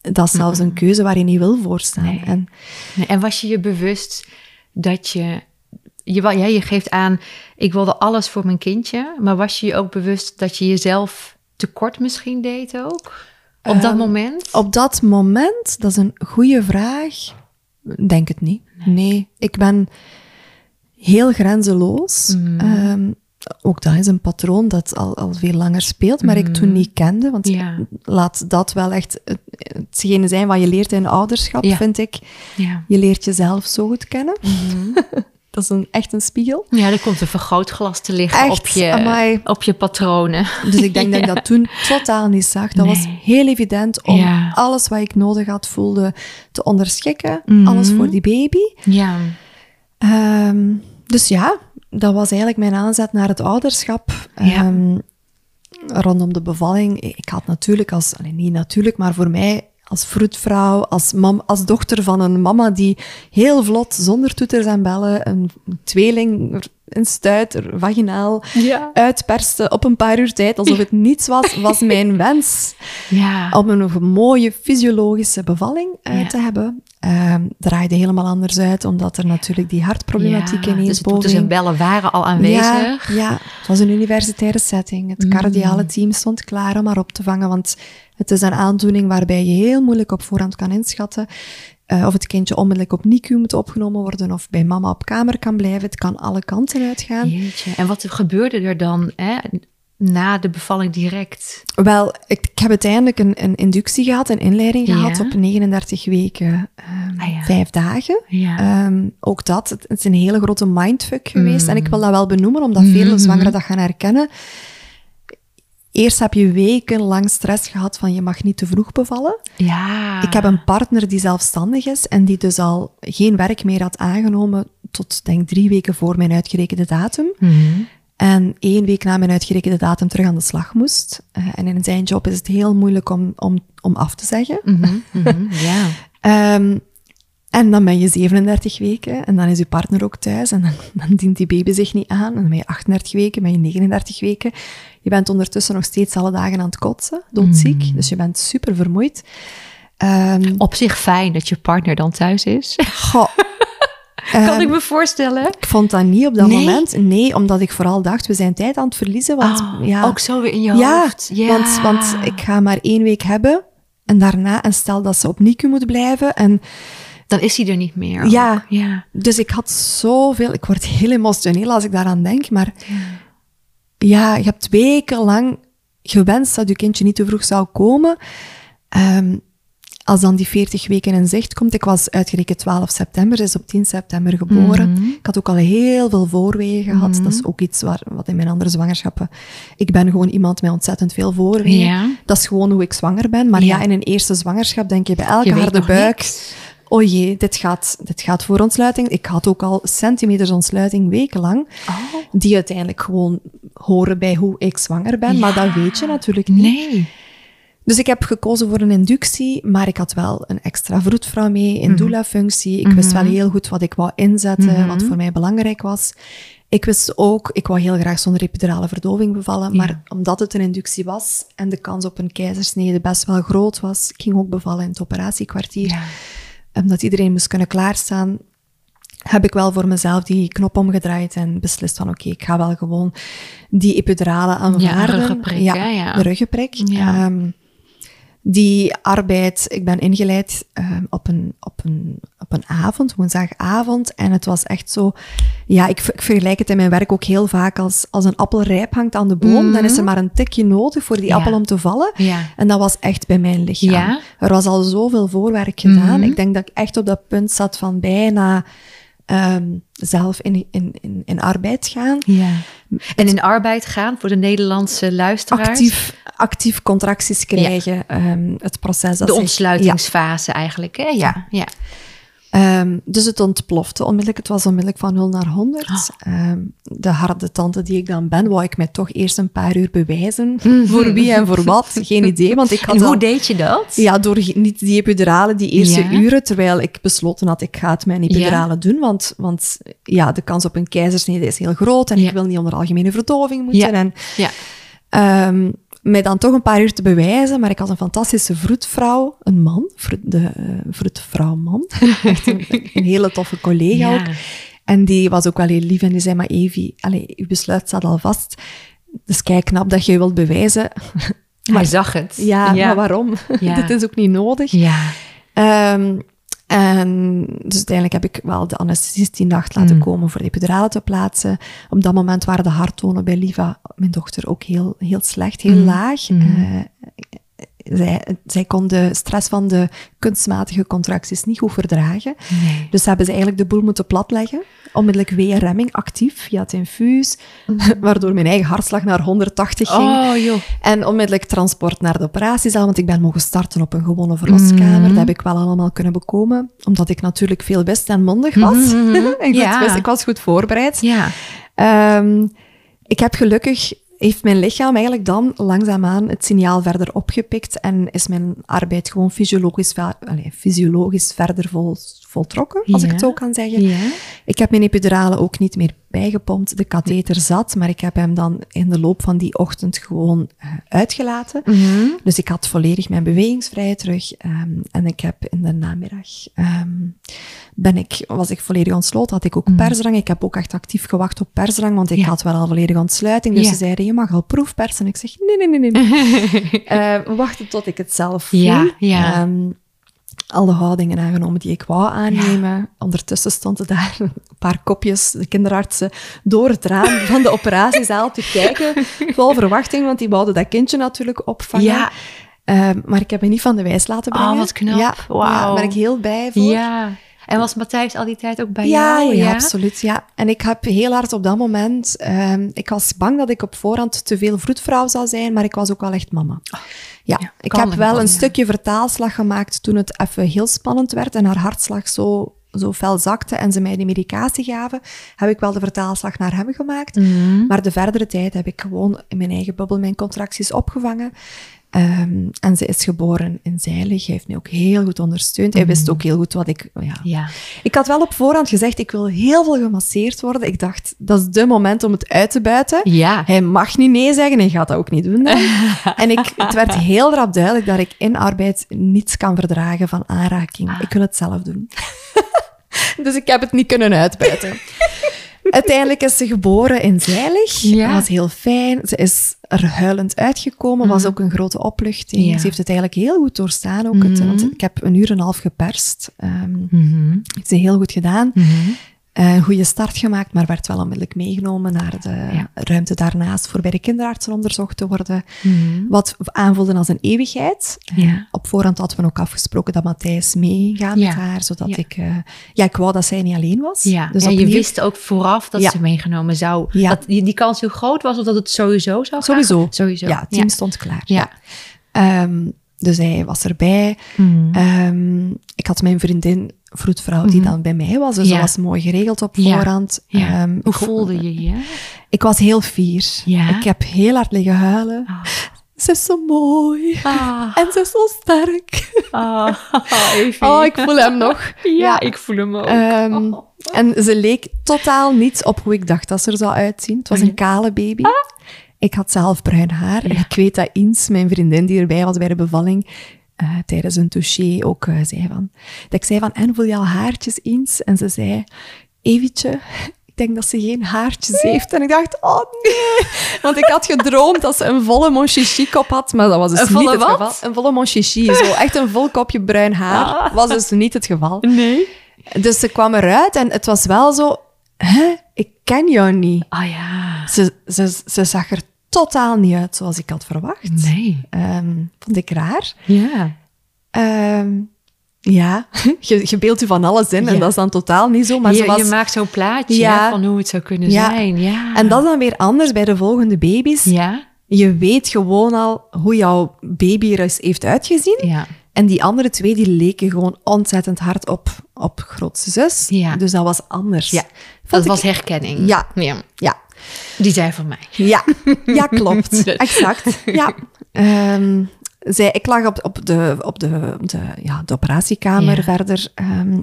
B: Dat is zelfs een keuze waar je niet wil voor staan.
A: Nee.
B: En
A: En was je je bewust dat je, je, ja, je geeft aan, ik wilde alles voor mijn kindje, maar was je je ook bewust dat je jezelf tekort misschien deed ook? Op dat
B: Ehm,
A: moment?
B: op dat moment, dat is een goede vraag, denk het niet. Nee, ik ben heel grenzeloos.
A: Mhm.
B: Ehm, ook dat is een patroon dat al, al veel langer speelt, maar ik toen niet kende. Want.
A: Ja.
B: laat dat wel echt het- hetgene zijn wat je leert in ouderschap,
A: Ja.
B: vind ik.
A: Ja.
B: Je leert jezelf zo goed kennen.
A: Mhm.
B: Dat is een, echt een spiegel.
A: ja, er komt een vergrootglas te liggen
B: Echt,
A: op, je,
B: amai.
A: op je patronen.
B: Dus ik denk dat ik dat toen totaal niet zag. Dat was heel evident om
A: Ja.
B: alles wat ik nodig had voelde te onderschikken.
A: Mhm.
B: Alles voor die baby.
A: Ja.
B: Ehm, dus ja, dat was eigenlijk mijn aanzet naar het ouderschap.
A: Ja.
B: Ehm, rondom de bevalling. Ik had natuurlijk als, niet natuurlijk, maar voor mij als vroedvrouw, als, mam, als dochter van een mama die heel vlot, zonder toeters en bellen, een tweeling een stuiter vaginaal
A: Ja.
B: uitperste op een paar uur tijd, alsof het niets was, was mijn wens
A: Ja.
B: om een mooie fysiologische bevalling
A: Ja.
B: te hebben. Ehm draaide helemaal anders uit, omdat er natuurlijk die hartproblematiek
A: Ja,
B: ineens
A: dus,
B: boven
A: dus een bellen waren al aanwezig.
B: ja, ja, het was een universitaire setting. Het
A: Mm.
B: cardiale team stond klaar om haar op te vangen, want het is een aandoening waarbij je heel moeilijk op voorhand kan inschatten eh, of het kindje onmiddellijk op NICU moet opgenomen worden of bij mama op kamer kan blijven. Het kan alle kanten uitgaan.
A: Jeetje. En wat gebeurde er dan hè, na de bevalling direct?
B: Wel, ik, ik heb uiteindelijk een, een inductie gehad, een inleiding
A: Ja.
B: gehad op 39 weken,
A: Ah, ja.
B: vijf dagen.
A: Ja.
B: Ehm, ook dat, het, is een hele grote mindfuck geweest.
A: Mm.
B: En ik wil dat wel benoemen, omdat vele
A: Mhm.
B: zwangeren dat gaan herkennen. Eerst heb je wekenlang stress gehad van je mag niet te vroeg bevallen.
A: ja.
B: Ik heb een partner die zelfstandig is en die dus al geen werk meer had aangenomen tot, denk drie weken voor mijn uitgerekende datum.
A: Mhm.
B: En één week na mijn uitgerekende datum terug aan de slag moest. Eh, en in zijn job is het heel moeilijk om, om, om af te zeggen.
A: Ja.
B: Ehm, en dan ben je 37 weken en dan is je partner ook thuis en dan, dan dient die baby zich niet aan. En dan ben je 38 weken, ben je 39 weken. Je bent ondertussen nog steeds alle dagen aan het kotsen, doodziek. Dus je bent super vermoeid. Ehm,
A: Op zich fijn dat je partner dan thuis is.
B: goh,
A: kan
B: ehm,
A: ik me voorstellen.
B: ik vond dat niet op dat
A: Nee?
B: moment. Nee, omdat ik vooral dacht, we zijn tijd aan het verliezen. Want,
A: Ah,
B: ja,
A: Ook zo weer in je
B: ja,
A: hoofd. Ja,
B: Want, want ik ga maar één week hebben. En daarna, en stel dat ze op NICU moet blijven. En
A: Dan is hij er niet meer.
B: Ja.
A: ja.
B: Dus ik had zoveel, ik word heel emotioneel als ik daaraan denk, maar ja, je hebt wekenlang gewenst dat je kindje niet te vroeg zou komen. Ehm, als dan die 40 weken in zicht komt, ik was uitgerekend 12 september, ze is op 10 september geboren.
A: Mhm.
B: Ik had ook al heel veel voorwegen gehad. Dat is ook iets waar, wat in mijn andere zwangerschappen... Ik ben gewoon iemand met ontzettend veel voorwegen.
A: Ja.
B: Dat is gewoon hoe ik zwanger ben. Maar ja,
A: Ja.
B: in een eerste zwangerschap denk je bij elke
A: Je
B: harde buik...
A: niks.
B: Oh jee, dit gaat, dit gaat voor ontsluiting. Ik had ook al centimeters ontsluiting wekenlang,
A: Oh.
B: die uiteindelijk gewoon horen bij hoe ik zwanger ben. Maar dat weet je natuurlijk niet.
A: Nee.
B: Dus ik heb gekozen voor een inductie, maar ik had wel een extra vroedvrouw mee in
A: Mhm.
B: doula-functie. Ik wist wel heel goed wat ik wou inzetten, wat voor mij belangrijk was. Ik wist ook, ik wou heel graag zonder epidurale verdoving bevallen, maar omdat het een inductie was en de kans op een keizersnede best wel groot was, ik ging ook bevallen in het operatiekwartier
A: Ja.
B: Omdat iedereen moest kunnen klaarstaan, heb ik wel voor mezelf die knop omgedraaid en beslist van oké, ik ga wel gewoon die epidurale aanvaarden.
A: ruggenprik,
B: ja,
A: ja.
B: de ruggenprik.
A: Ja.
B: Ehm, die arbeid, ik ben ingeleid ehm, op, een, op, een, op een avond, woensdagavond. En het was echt zo, ja, ik, ik vergelijk het in mijn werk ook heel vaak als, als een appel rijp hangt aan de boom. Dan is er maar een tikje nodig voor die
A: Ja.
B: appel om te vallen.
A: Ja.
B: En dat was echt bij mijn lichaam.
A: Ja?
B: Er was al zoveel voorwerk gedaan.
A: Mhm.
B: Ik denk dat ik echt op dat punt zat van bijna ehm, zelf in, in, in, in arbeid gaan.
A: Ja. En in arbeid gaan voor de Nederlandse luisteraars.
B: Actief, actief contracties krijgen. ehm, het proces dat
A: De ontsluitingsfase eigenlijk. Hè? Ja. ja.
B: Ehm, dus het ontplofte onmiddellijk. Het was onmiddellijk van 0 naar 100.
A: Ah.
B: Ehm, de harde tante die ik dan ben, wou ik mij toch eerst een paar uur bewijzen. Voor wie en voor wat, geen idee. Want ik had
A: En hoe
B: al-
A: deed je dat?
B: Ja, door niet die epidurale, die eerste
A: Ja.
B: uren, terwijl ik besloten had, ik ga het mijn epidurale doen, want, want ja, de kans op een keizersnede is heel groot en
A: Ja.
B: ik wil niet onder algemene verdoving moeten.
A: Ja.
B: En
A: Ja.
B: ehm, mij dan toch een paar uur te bewijzen, maar ik had een fantastische vroedvrouw, een man, vroed, de eh, vroedvrouw-man, echt een, een hele toffe collega
A: Ja.
B: ook. En die was ook wel heel lief en die zei, maar Evie, allez, uw besluit staat al vast, dus kijk knap dat je wilt bewijzen.
A: Hij zag het.
B: Ja, maar waarom? Dit is ook niet nodig.
A: Ja.
B: Ehm, en dus uiteindelijk heb ik wel de anesthesist die nacht laten
A: Mm.
B: komen voor de epidurale te plaatsen. Op dat moment waren de harttonen bij Liva, mijn dochter, ook heel, heel slecht, heel
A: Mm.
B: laag.
A: Mm.
B: Eh, zij, zij kon de stress van de kunstmatige contracties niet goed verdragen.
A: Nee.
B: Dus hebben ze eigenlijk de boel moeten platleggen. Onmiddellijk weerremming, actief, via het infuus. Waardoor mijn eigen hartslag naar 180 ging.
A: Oh, joh.
B: En onmiddellijk transport naar de operatiezaal, want ik ben mogen starten op een gewone verloskamer.
A: Mhm.
B: Dat heb ik wel allemaal kunnen bekomen, omdat ik natuurlijk veel wist en mondig was.
A: Mhm,
B: ik, goed
A: ja.
B: wist, ik was goed voorbereid.
A: Ja.
B: Ehm, ik heb gelukkig, heeft mijn lichaam eigenlijk dan langzaamaan het signaal verder opgepikt en is mijn arbeid gewoon fysiologisch, allee, fysiologisch verder vol, voltrokken, als ik het zo kan zeggen.
A: Ja.
B: Ik heb mijn epidurale ook niet meer bijgepompt. De katheter zat, maar ik heb hem dan in de loop van die ochtend gewoon eh, uitgelaten.
A: Mhm.
B: Dus ik had volledig mijn bewegingsvrijheid terug. ehm, en ik heb in de namiddag ehm, ben ik, was ik volledig ontsloten. Had ik ook persdrang. Ik heb ook echt actief gewacht op persdrang, want ik
A: Mhm. Ja.
B: had wel al volledige ontsluiting. Dus ze zeiden, je mag al proefpersen. Ik zeg, nee, nee, nee, nee. we wachten tot ik het zelf voel.
A: Ja, ja.
B: Ehm, alle houdingen aangenomen die ik wou aannemen. Ondertussen stonden daar een paar kopjes, de kinderartsen, door het raam van de operatiezaal te kijken. Vol verwachting, want die wouden dat kindje natuurlijk opvangen.
A: Ja.
B: Ehm, maar ik heb me niet van de wijs laten
A: Oh,
B: brengen.
A: wat knap.
B: Ja, ja, daar ben ik heel blij voor.
A: Ja. En was Matthijs al die tijd ook bij
B: Ja,
A: jou?
B: ja, absoluut. Ja. En ik heb heel hard op dat moment... ehm, ik was bang dat ik op voorhand te veel vroedvrouw zou zijn, maar ik was ook wel echt mama. Ja,
A: ja,
B: ik heb wel een stukje vertaalslag gemaakt toen het even heel spannend werd en haar hartslag zo, zo fel zakte en ze mij die medicatie gaven, heb ik wel de vertaalslag naar hem gemaakt.
A: Mhm.
B: Maar de verdere tijd heb ik gewoon in mijn eigen bubbel mijn contracties opgevangen. Ehm, en ze is geboren in Zeilig. Hij heeft me ook heel goed ondersteund. Hij wist ook heel goed wat ik... Ja.
A: Ja.
B: Ik had wel op voorhand gezegd, ik wil heel veel gemasseerd worden. Ik dacht, dat is de moment om het uit te buiten.
A: Ja.
B: Hij mag niet nee zeggen, hij gaat dat ook niet doen. dan. en ik, het werd heel rap duidelijk dat ik in arbeid niets kan verdragen van aanraking.
A: Ah.
B: Ik wil het zelf doen. dus ik heb het niet kunnen uitbuiten. Uiteindelijk is ze geboren in Zeilig.
A: Ja.
B: Dat was heel fijn. Ze is er huilend uitgekomen. Was ook een grote opluchting.
A: Ja.
B: Ze heeft het eigenlijk heel goed doorstaan. Ook het,
A: Mhm.
B: want ik heb een uur en een half geperst. Ehm
A: Mhm.
B: heeft ze heel goed gedaan.
A: Mhm.
B: Een goede start gemaakt, maar werd wel onmiddellijk meegenomen naar de
A: Ja.
B: ruimte daarnaast voor bij de kinderartsen onderzocht te worden.
A: Mhm.
B: Wat aanvoelde als een eeuwigheid.
A: Ja.
B: Eh, Op voorhand hadden we ook afgesproken dat Matthijs mee ging gaan
A: Ja.
B: met haar, zodat
A: Ja.
B: ik... eh, ja, ik wou dat zij niet alleen was.
A: Ja,
B: dus
A: je wist ook vooraf dat ze meegenomen zou.
B: Ja.
A: Dat die, die kans heel groot was of dat het sowieso zou gaan?
B: Sowieso.
A: Sowieso.
B: Ja, het team stond klaar.
A: Ja.
B: Ehm, dus hij was erbij.
A: Mhm.
B: Ehm, ik had mijn vriendin, vroedvrouw, die dan bij mij was. Dus
A: Ja.
B: dat was mooi geregeld op voorhand.
A: Ja.
B: Ehm,
A: Hoe voelde je je?
B: Ik was heel fier. Ik heb heel hard liggen huilen.
A: Ah.
B: Ze is zo mooi.
A: Ah,
B: En ze is zo sterk.
A: ah, Evie.
B: Oh, ik voel hem nog.
A: Ja, ik voel hem ook.
B: Ehm, En ze leek totaal niet op hoe ik dacht dat ze er zou uitzien. Het was een kale baby. Ik had zelf bruin haar. En ik weet dat Ins, mijn vriendin die erbij was bij de bevalling, eh, tijdens een touché ook eh, zei van... Dat ik zei van, en voel je al haartjes, Ins? En ze zei, Evietje, ik denk dat ze geen haartjes heeft. En ik dacht, oh nee. Want ik had gedroomd dat ze een volle mon chichi kop had, maar dat was dus
A: Een
B: niet het
A: wat?
B: geval. Een volle mon chichi, zo echt een vol kopje bruin haar.
A: Ah.
B: Was dus niet het geval.
A: nee.
B: Dus ze kwam eruit en het was wel zo... Hè? Ik ken jou niet.
A: Ah ja.
B: Ze, ze, ze zag er totaal niet uit zoals ik had verwacht.
A: Nee.
B: Ehm, vond ik raar.
A: Ja.
B: Ehm, ja, je, je beeldt je van alles in en dat is dan totaal niet zo. Maar
A: je,
B: was...
A: je maakt zo'n plaatje
B: Ja.
A: hè, van hoe het zou kunnen
B: Ja.
A: zijn. Ja.
B: En dat is dan weer anders bij de volgende baby's.
A: Ja.
B: Je weet gewoon al hoe jouw baby er is, heeft uitgezien.
A: Ja.
B: En die andere twee, die leken gewoon ontzettend hard op, op grootste zus.
A: Ja.
B: Dus dat was anders.
A: Ja.
B: Vond
A: Dat
B: ik-
A: was herkenning.
B: Ja.
A: ja.
B: Ja,
A: Die zei van mij.
B: Ja, ja klopt. Exact. Ja. Zij, ik lag op, op, de, op de, de, ja, de operatiekamer
A: Ja.
B: verder ehm,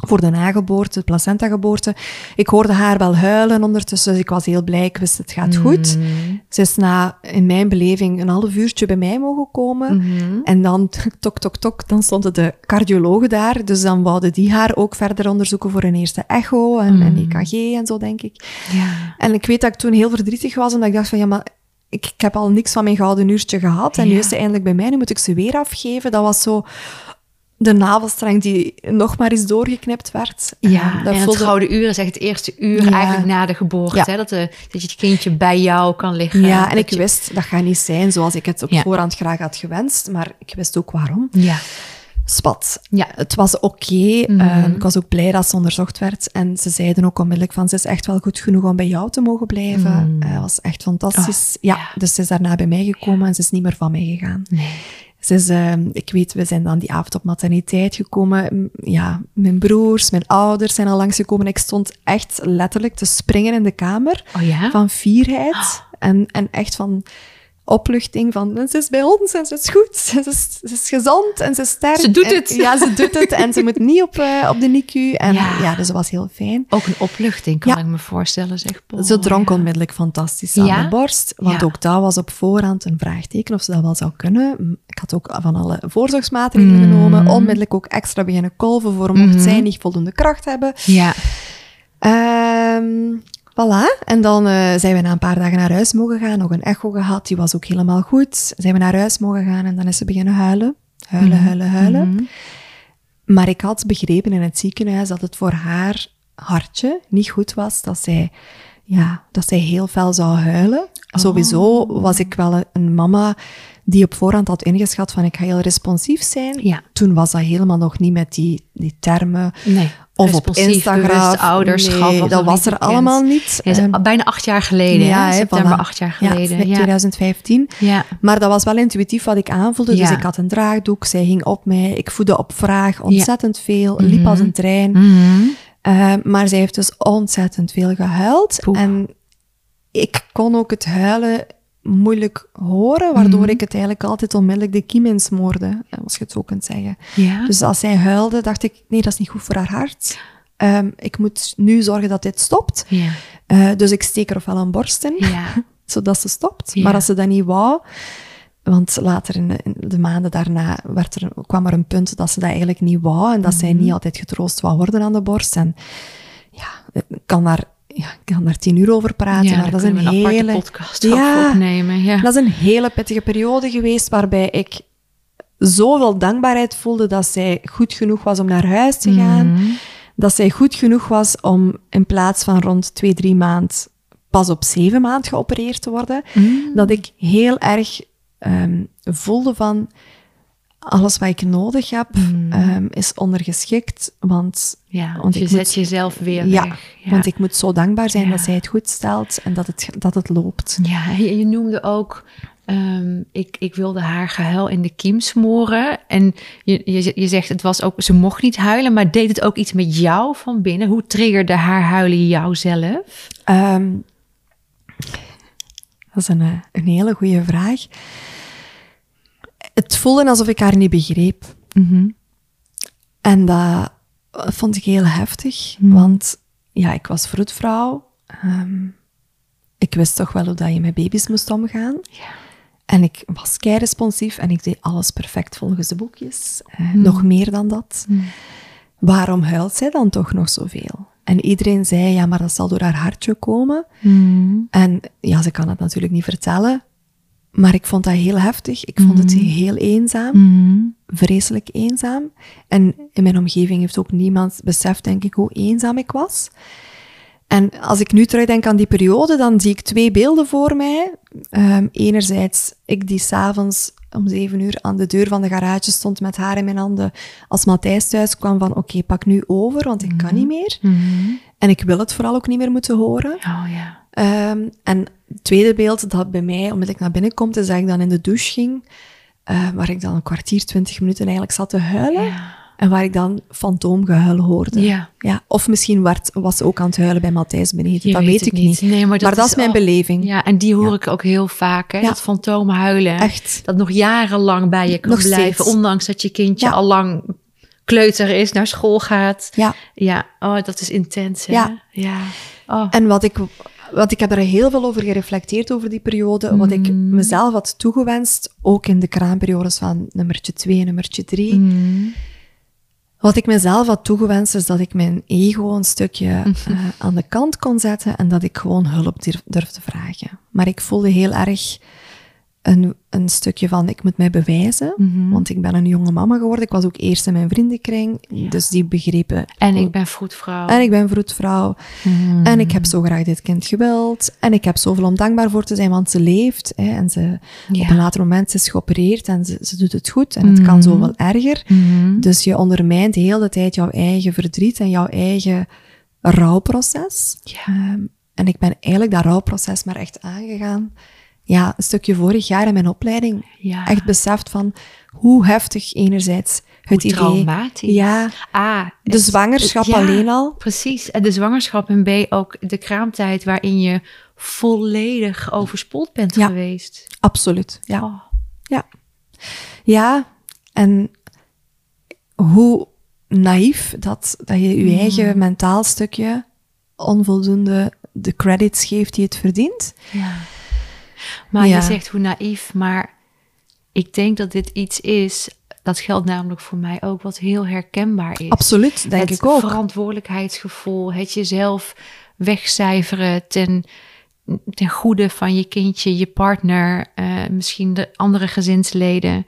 B: voor de nageboorte, de placentageboorte. Ik hoorde haar wel huilen ondertussen, dus ik was heel blij. Ik wist, het gaat goed.
A: Mm.
B: Ze is na, in mijn beleving, een half uurtje bij mij mogen komen.
A: Mhm.
B: En dan, tok, tok, tok, dan stonden de cardiologen daar. Dus dan wouden die haar ook verder onderzoeken voor een eerste echo en, en EKG en zo, denk ik.
A: Ja.
B: En ik weet dat ik toen heel verdrietig was, omdat ik dacht van, ja, maar ik, ik heb al niks van mijn gouden uurtje gehad. En nu is ze eindelijk bij mij, nu moet ik ze weer afgeven. Dat was zo de navelstreng die nog maar eens doorgeknipt werd.
A: Ja,
B: Eh, dat
A: en het gouden uur is echt het eerste uur
B: Ja.
A: eigenlijk na de geboorte.
B: Ja.
A: Hè? Dat, de, dat je het kindje bij jou kan liggen.
B: Ja, en ik
A: je-
B: wist, dat gaat niet zijn zoals ik het op
A: Ja.
B: voorhand graag had gewenst. Maar ik wist ook waarom.
A: Ja.
B: Spat.
A: Ja.
B: Het was oké.
A: Mhm.
B: Eh, ik was ook blij dat ze onderzocht werd. En ze zeiden ook onmiddellijk van, ze is echt wel goed genoeg om bij jou te mogen blijven. Het was echt fantastisch.
A: Oh,
B: ja,
A: ja.
B: dus ze is daarna bij mij gekomen en ze is niet meer van mij gegaan.
A: Nee.
B: Ze is, ehm, ik weet, we zijn dan die avond op materniteit gekomen. Ja, mijn broers, mijn ouders zijn al langsgekomen. Ik stond echt letterlijk te springen in de kamer
A: Oh ja?
B: van fierheid. En, en echt van opluchting van ze is bij ons en ze is goed, ze is, ze is gezond en ze is sterk.
A: Ze doet
B: En-
A: het.
B: ja, ze doet het en ze moet niet op, eh, op de NICU. En
A: Ja.
B: ja. dus dat was heel fijn.
A: Ook een opluchting, kan
B: Ja.
A: ik me voorstellen, zeg Paul.
B: Ze dronk
A: Ja.
B: onmiddellijk fantastisch aan de borst, want ook dat was op voorhand een vraagteken of ze dat wel zou kunnen. Ik had ook van alle voorzorgsmaatregelen
A: Mm.
B: genomen, onmiddellijk ook extra beginnen kolven voor mocht
A: Mhm.
B: zij niet voldoende kracht hebben.
A: Ja.
B: Ehm voilà. En dan eh, zijn we na een paar dagen naar huis mogen gaan, nog een echo gehad, die was ook helemaal goed. Zijn we naar huis mogen gaan en dan is ze beginnen huilen. Huilen,
A: Mhm.
B: huilen, huilen.
A: Mhm.
B: Maar ik had begrepen in het ziekenhuis dat het voor haar hartje niet goed was, dat zij, ja, dat zij heel fel zou huilen. Sowieso was ik wel een, een mama die op voorhand had ingeschat van ik ga heel responsief zijn.
A: Ja.
B: Toen was dat helemaal nog niet met die, die termen.
A: Nee.
B: Of op Instagram.
A: ouderschap.
B: Nee, dat was er
A: bekend.
B: allemaal niet.
A: Ja, is
B: Ehm,
A: bijna acht jaar geleden, ja,
B: hè,
A: September acht jaar
B: Ja,
A: geleden. Ja,
B: 2015.
A: ja.
B: Maar dat was wel intuïtief wat ik aanvoelde. Dus ik had een draagdoek, zij hing op mij. Ik voedde op vraag ontzettend veel,
A: Mhm.
B: liep als een trein.
A: Mhm.
B: Eh, maar zij heeft dus ontzettend veel gehuild.
A: Poeh.
B: En ik kon ook het huilen moeilijk horen, waardoor
A: Mhm.
B: ik het eigenlijk altijd onmiddellijk de kiem insmoorde, eh, als je het zo kunt zeggen.
A: Ja.
B: Dus als zij huilde, dacht ik, nee, dat is niet goed voor haar hart. Ehm, ik moet nu zorgen dat dit stopt.
A: ja.
B: Eh, dus ik steek er ofwel een borst in,
A: Ja.
B: zodat ze stopt. Maar als ze dat niet wou, want later in de, in de maanden daarna werd er, kwam er een punt dat ze dat eigenlijk niet wou en dat zij
A: Mhm.
B: niet altijd getroost wou worden aan de borst. En ja, ik kan daar, ja, ik kan daar tien uur over praten,
A: ja,
B: maar dat is een hele...
A: podcast
B: Ja.
A: opnemen. Ja.
B: Dat is een hele pittige periode geweest waarbij ik zoveel dankbaarheid voelde dat zij goed genoeg was om naar huis te gaan.
A: Mhm.
B: Dat zij goed genoeg was om in plaats van rond twee, drie maand pas op zeven maand geopereerd te worden.
A: Mhm.
B: Dat ik heel erg ehm, voelde van alles wat ik nodig heb
A: Mhm.
B: ehm, is ondergeschikt. Want,
A: Ja,
B: want
A: je zet
B: moet-
A: jezelf weer
B: ja,
A: weg. Ja.
B: want ik moet zo dankbaar zijn
A: Ja.
B: dat zij het goed stelt en dat het, dat het loopt.
A: Ja, je, je noemde ook, ehm, ik, ik wilde haar gehuil in de kiem smoren. En je, je, je zegt, het was ook, ze mocht niet huilen, maar deed het ook iets met jou van binnen? Hoe triggerde haar huilen jou zelf?
B: Ehm, dat is een, eh, een hele goede vraag. Het voelde alsof ik haar niet begreep. En dat vond ik heel heftig,
A: Hmm.
B: want ja, ik was vroedvrouw. Ehm, ik wist toch wel hoe dat je met baby's moest omgaan.
A: Ja.
B: En ik was kei responsief en ik deed alles perfect volgens de boekjes. Eh,
A: Hmm.
B: Nog meer dan dat. Waarom huilt zij dan toch nog zoveel? En iedereen zei, ja, maar dat zal door haar hartje komen. En ja, ze kan het natuurlijk niet vertellen. Maar ik vond dat heel heftig. Ik vond het heel eenzaam. Vreselijk eenzaam. En in mijn omgeving heeft ook niemand beseft, denk ik, hoe eenzaam ik was. En als ik nu terugdenk aan die periode, dan zie ik twee beelden voor mij. Ehm, enerzijds, ik die s'avonds om zeven uur aan de deur van de garage stond met haar in mijn handen. Als Matthijs thuis kwam van, oké, pak nu over, want ik kan niet meer. En ik wil het vooral ook niet meer moeten horen.
A: Oh ja.
B: Ehm, en het tweede beeld dat bij mij onmiddellijk naar binnen komt, is dat ik dan in de douche ging, eh, waar ik dan een kwartier, twintig minuten eigenlijk zat te huilen.
A: Ja.
B: En waar ik dan fantoomgehuil hoorde.
A: Ja.
B: Ja, of misschien werd, was ze ook aan het huilen bij Matthijs beneden.
A: Je
B: dat
A: weet
B: ik niet.
A: Nee, maar dat is
B: mijn beleving.
A: Ja, en die hoor ik ook heel vaak, hè? Dat fantoomhuilen.
B: Echt.
A: Dat nog jarenlang bij je kan
B: Nog
A: blijven,
B: steeds.
A: ondanks dat je kindje al lang kleuter is, naar school gaat.
B: Ja.
A: Ja, oh, dat is intens, hè?
B: Ja.
A: ja. Oh.
B: En wat ik, wat ik heb er heel veel over gereflecteerd over die periode. Wat ik
A: Mm.
B: mezelf had toegewenst, ook in de kraamperiodes van nummertje 2 en nummertje 3.
A: Mm.
B: Wat ik mezelf had toegewenst, is dat ik mijn ego een stukje eh, aan de kant kon zetten en dat ik gewoon hulp durf, durfde vragen. Maar ik voelde heel erg een, een stukje van, ik moet mij bewijzen,
A: Mhm.
B: want ik ben een jonge mama geworden. Ik was ook eerst in mijn vriendenkring, dus die begrepen...
A: En ik ben vroedvrouw.
B: En ik ben vroedvrouw.
A: Mhm.
B: En ik heb zo graag dit kind gewild. En ik heb zoveel om dankbaar voor te zijn, want ze leeft. Hè, en ze,
A: Ja.
B: op een later moment ze is geopereerd en ze, ze doet het goed. En het kan zo wel erger.
A: Mhm.
B: Dus je ondermijnt de hele tijd jouw eigen verdriet en jouw eigen rouwproces.
A: Ja.
B: Ehm, en ik ben eigenlijk dat rouwproces maar echt aangegaan. Ja, een stukje vorig jaar in mijn opleiding.
A: Ja.
B: Echt beseft van hoe heftig enerzijds Het
A: Hoe traumatisch.
B: Ja,
A: A,
B: de
A: het-
B: zwangerschap
A: het- ja,
B: alleen al.
A: Precies. En de zwangerschap en B ook de kraamtijd waarin je volledig overspoeld bent
B: Ja.
A: geweest.
B: Absoluut, ja.
A: Oh.
B: Ja, en hoe naïef dat, dat je je
A: Mm.
B: eigen mentaal stukje onvoldoende de credits geeft die het verdient.
A: Ja. Maar
B: Ja.
A: je zegt hoe naïef, maar ik denk dat dit iets is, dat geldt namelijk voor mij ook, wat heel herkenbaar is.
B: Absoluut, denk
A: het
B: ik ook.
A: verantwoordelijkheidsgevoel, het jezelf wegcijferen ten, ten goede van je kindje, je partner, eh, misschien de andere gezinsleden.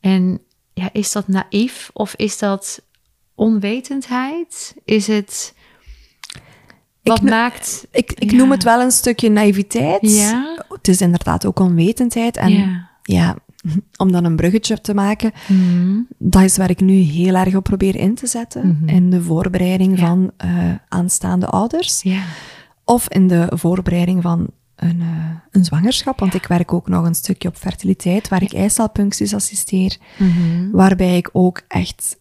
A: En ja, is dat naïef of is dat onwetendheid? Is het wat
B: Ik
A: maakt...
B: Ik, ik
A: Ja.
B: noem het wel een stukje naïviteit.
A: Ja.
B: Het is inderdaad ook onwetendheid. En ja.
A: Ja.
B: om dan een bruggetje te maken,
A: Mhm.
B: dat is waar ik nu heel erg op probeer in te zetten.
A: Mhm.
B: In de voorbereiding
A: Ja.
B: van eh, aanstaande ouders.
A: Ja.
B: Of in de voorbereiding van een, eh, een zwangerschap. Want ik werk ook nog een stukje op fertiliteit, waar ik eicelpuncties assisteer.
A: Mhm.
B: Waarbij ik ook echt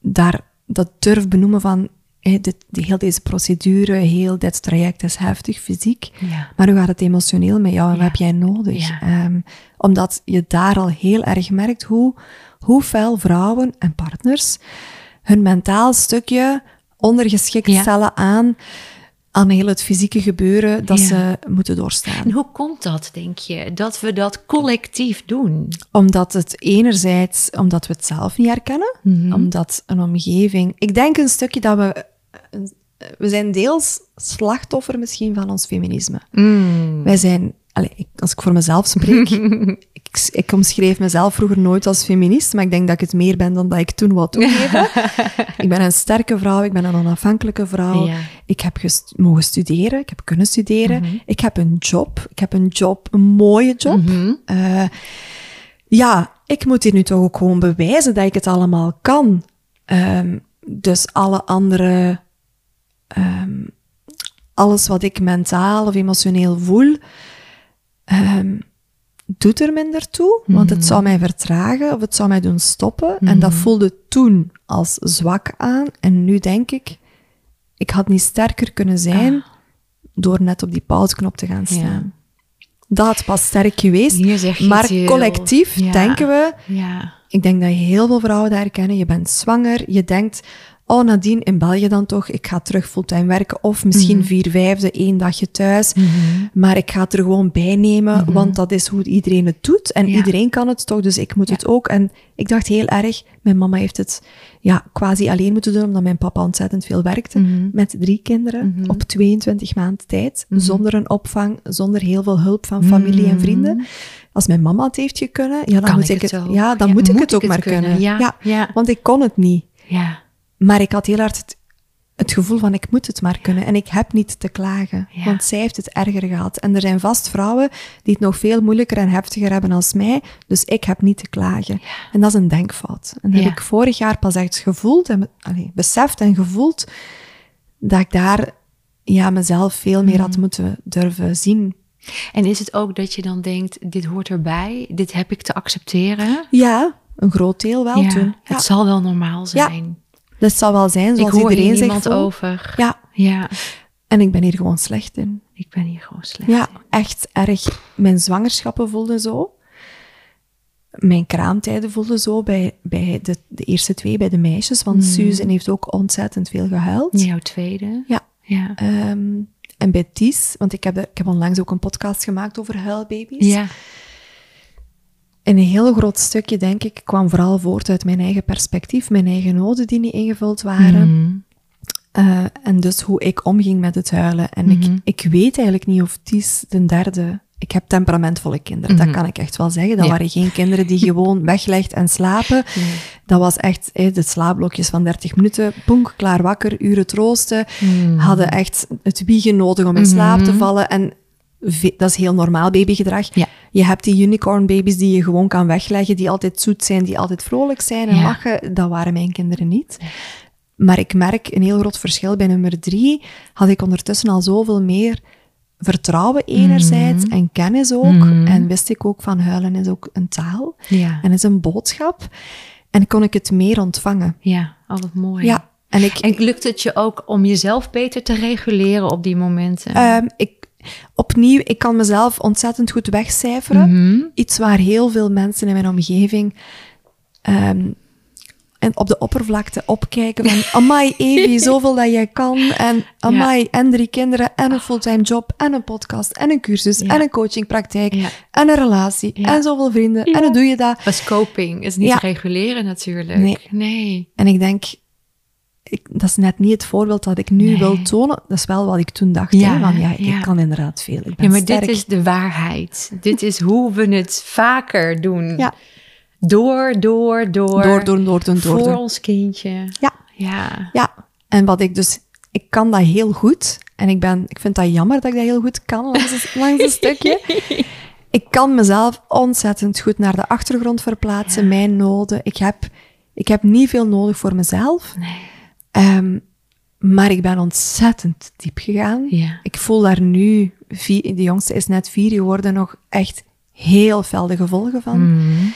B: daar dat durf benoemen van... hé, dit, die, heel deze procedure, heel dit traject is heftig, fysiek.
A: Ja.
B: Maar hoe gaat het emotioneel met jou en
A: Ja.
B: wat heb jij nodig?
A: Ja.
B: Ehm, omdat je daar al heel erg merkt hoe, hoe fel vrouwen en partners hun mentaal stukje ondergeschikt stellen aan, aan heel het fysieke gebeuren dat
A: Ja.
B: ze moeten doorstaan.
A: En hoe komt dat, denk je, dat we dat collectief doen?
B: Omdat het enerzijds, omdat we het zelf niet herkennen,
A: Mhm.
B: omdat een omgeving... Ik denk een stukje dat we... We zijn deels slachtoffer misschien van ons feminisme. Wij zijn... Ik- als ik voor mezelf spreek, ik, ik omschreef mezelf vroeger nooit als feminist, maar ik denk dat ik het meer ben dan dat ik toen wou toegeven. ik ben een sterke vrouw, ik ben een onafhankelijke vrouw.
A: Ja.
B: Ik heb gest- mogen studeren, ik heb kunnen studeren.
A: Mhm.
B: Ik heb een job, ik heb een job, een mooie job.
A: Mhm.
B: Eh, ja, ik moet hier nu toch ook gewoon bewijzen dat ik het allemaal kan. Ehm, dus alle andere, ehm, alles wat ik mentaal of emotioneel voel, ehm, doet er minder toe. Want het zou mij vertragen of het zou mij doen stoppen. En dat voelde toen als zwak aan. En nu denk ik, ik had niet sterker kunnen zijn door net op die pauzeknop te gaan staan. Dat had pas sterk geweest. Maar
A: heel-
B: collectief
A: ja.
B: denken we,
A: Ja.
B: ik denk dat je heel veel vrouwen daar herkennen. Je bent zwanger, je denkt, oh nadien in België dan toch, ik ga terug fulltime werken. Of misschien vier vijfde, één dagje thuis. Maar ik ga het er gewoon bij nemen, want dat is hoe iedereen het doet. En
A: Ja.
B: iedereen kan het toch, dus ik moet het ook. En ik dacht heel erg, mijn mama heeft het ja, quasi alleen moeten doen, omdat mijn papa ontzettend veel werkte. Met drie kinderen, op 22 maanden tijd. Zonder een opvang, zonder heel veel hulp van familie en vrienden. Als mijn mama het heeft kunnen, ja, dan
A: Kan
B: moet
A: ik het
B: ja, dan
A: Ja,
B: moet ik
A: moet
B: het
A: ik
B: ook
A: het
B: maar
A: kunnen?
B: kunnen.
A: Ja, ja.
B: Want ik kon het niet.
A: Ja.
B: Maar ik had heel hard het, het gevoel van ik moet het maar kunnen. En ik heb niet te klagen.
A: Ja.
B: Want zij heeft het erger gehad. En er zijn vast vrouwen die het nog veel moeilijker en heftiger hebben als mij. Dus ik heb niet te klagen. En dat is een denkfout. En dat
A: Ja.
B: heb ik vorig jaar pas echt gevoeld en allee, beseft en gevoeld dat ik daar ja, mezelf veel meer had moeten durven zien.
A: En is het ook dat je dan denkt, dit hoort erbij, dit heb ik te accepteren?
B: Ja, een groot deel wel toen.
A: Het zal wel normaal zijn.
B: Dat zal wel zijn
A: ik
B: zoals
A: hoor
B: iedereen voelt.
A: over.
B: Ja,
A: ja,
B: en ik ben hier gewoon slecht in.
A: ik ben hier gewoon slecht.
B: Ja,
A: in.
B: echt erg. Mijn zwangerschappen voelden zo. Mijn kraamtijden voelden zo bij, bij de, de eerste twee, bij de meisjes. Want Susan heeft ook ontzettend veel gehuild.
A: Jouw tweede.
B: Ja.
A: Ja.
B: Ehm, en bij Ties, want ik heb, de, ik heb onlangs ook een podcast gemaakt over huilbaby's.
A: Ja.
B: En een heel groot stukje, denk ik, kwam vooral voort uit mijn eigen perspectief. Mijn eigen noden die niet ingevuld waren.
A: Mhm.
B: Eh, en dus hoe ik omging met het huilen. En ik, ik weet eigenlijk niet of Ties de derde... Ik heb temperamentvolle kinderen, dat kan ik echt wel zeggen. Dat
A: Ja.
B: waren geen kinderen die gewoon weglegt en slapen. Dat was echt eh, de slaapblokjes van 30 minuten. Poenk, klaar wakker, uren troosten. Hadden echt het wiegen nodig om in slaap te vallen. En dat is heel normaal babygedrag.
A: Ja.
B: Je hebt die unicorn baby's die je gewoon kan wegleggen, die altijd zoet zijn, die altijd vrolijk zijn en
A: Ja.
B: lachen. Dat waren mijn kinderen niet. Maar ik merk een heel groot verschil. Bij nummer drie had ik ondertussen al zoveel meer vertrouwen enerzijds
A: Mhm.
B: en kennis ook. En wist ik ook van huilen is ook een taal
A: Ja.
B: en is een boodschap. En kon ik het meer ontvangen.
A: Ja, wat mooi.
B: Ja, en ik...
A: En lukt het je ook om jezelf beter te reguleren op die momenten?
B: Ehm, ik, opnieuw, ik kan mezelf ontzettend goed wegcijferen.
A: Mhm.
B: Iets waar heel veel mensen in mijn omgeving ehm, en op de oppervlakte opkijken van amai Evie, zoveel dat jij kan. En amai, en drie kinderen, en een fulltime job, en een podcast, en een cursus,
A: Ja.
B: en een coachingpraktijk,
A: Ja.
B: en een relatie,
A: Ja.
B: en zoveel vrienden.
A: Ja.
B: En hoe doe je dat?
A: Was coping is niet
B: Ja.
A: reguleren natuurlijk.
B: Nee.
A: nee.
B: En ik denk, ik, dat is net niet het voorbeeld dat ik nu
A: Nee.
B: wil tonen. Dat is wel wat ik toen dacht.
A: Ja,
B: hè, van, ja,
A: ja.
B: ik kan inderdaad veel. Ik ben
A: Ja, maar
B: sterk.
A: dit is de waarheid. dit is hoe we het vaker doen.
B: Ja.
A: Door, door, door.
B: Door, door, door, door, door.
A: Voor ons kindje.
B: Ja.
A: Ja.
B: Ja, en wat ik dus, ik kan dat heel goed. En ik, ben, ik vind dat jammer dat ik dat heel goed kan langs een, langs een stukje. Ik kan mezelf ontzettend goed naar de achtergrond verplaatsen, mijn noden. Ik heb, ik heb niet veel nodig voor mezelf.
A: Nee.
B: Ehm, maar ik ben ontzettend diep gegaan.
A: Ja.
B: Ik voel daar nu, vier, de jongste is net vier geworden, nog echt heel fel de gevolgen van.
A: Mhm.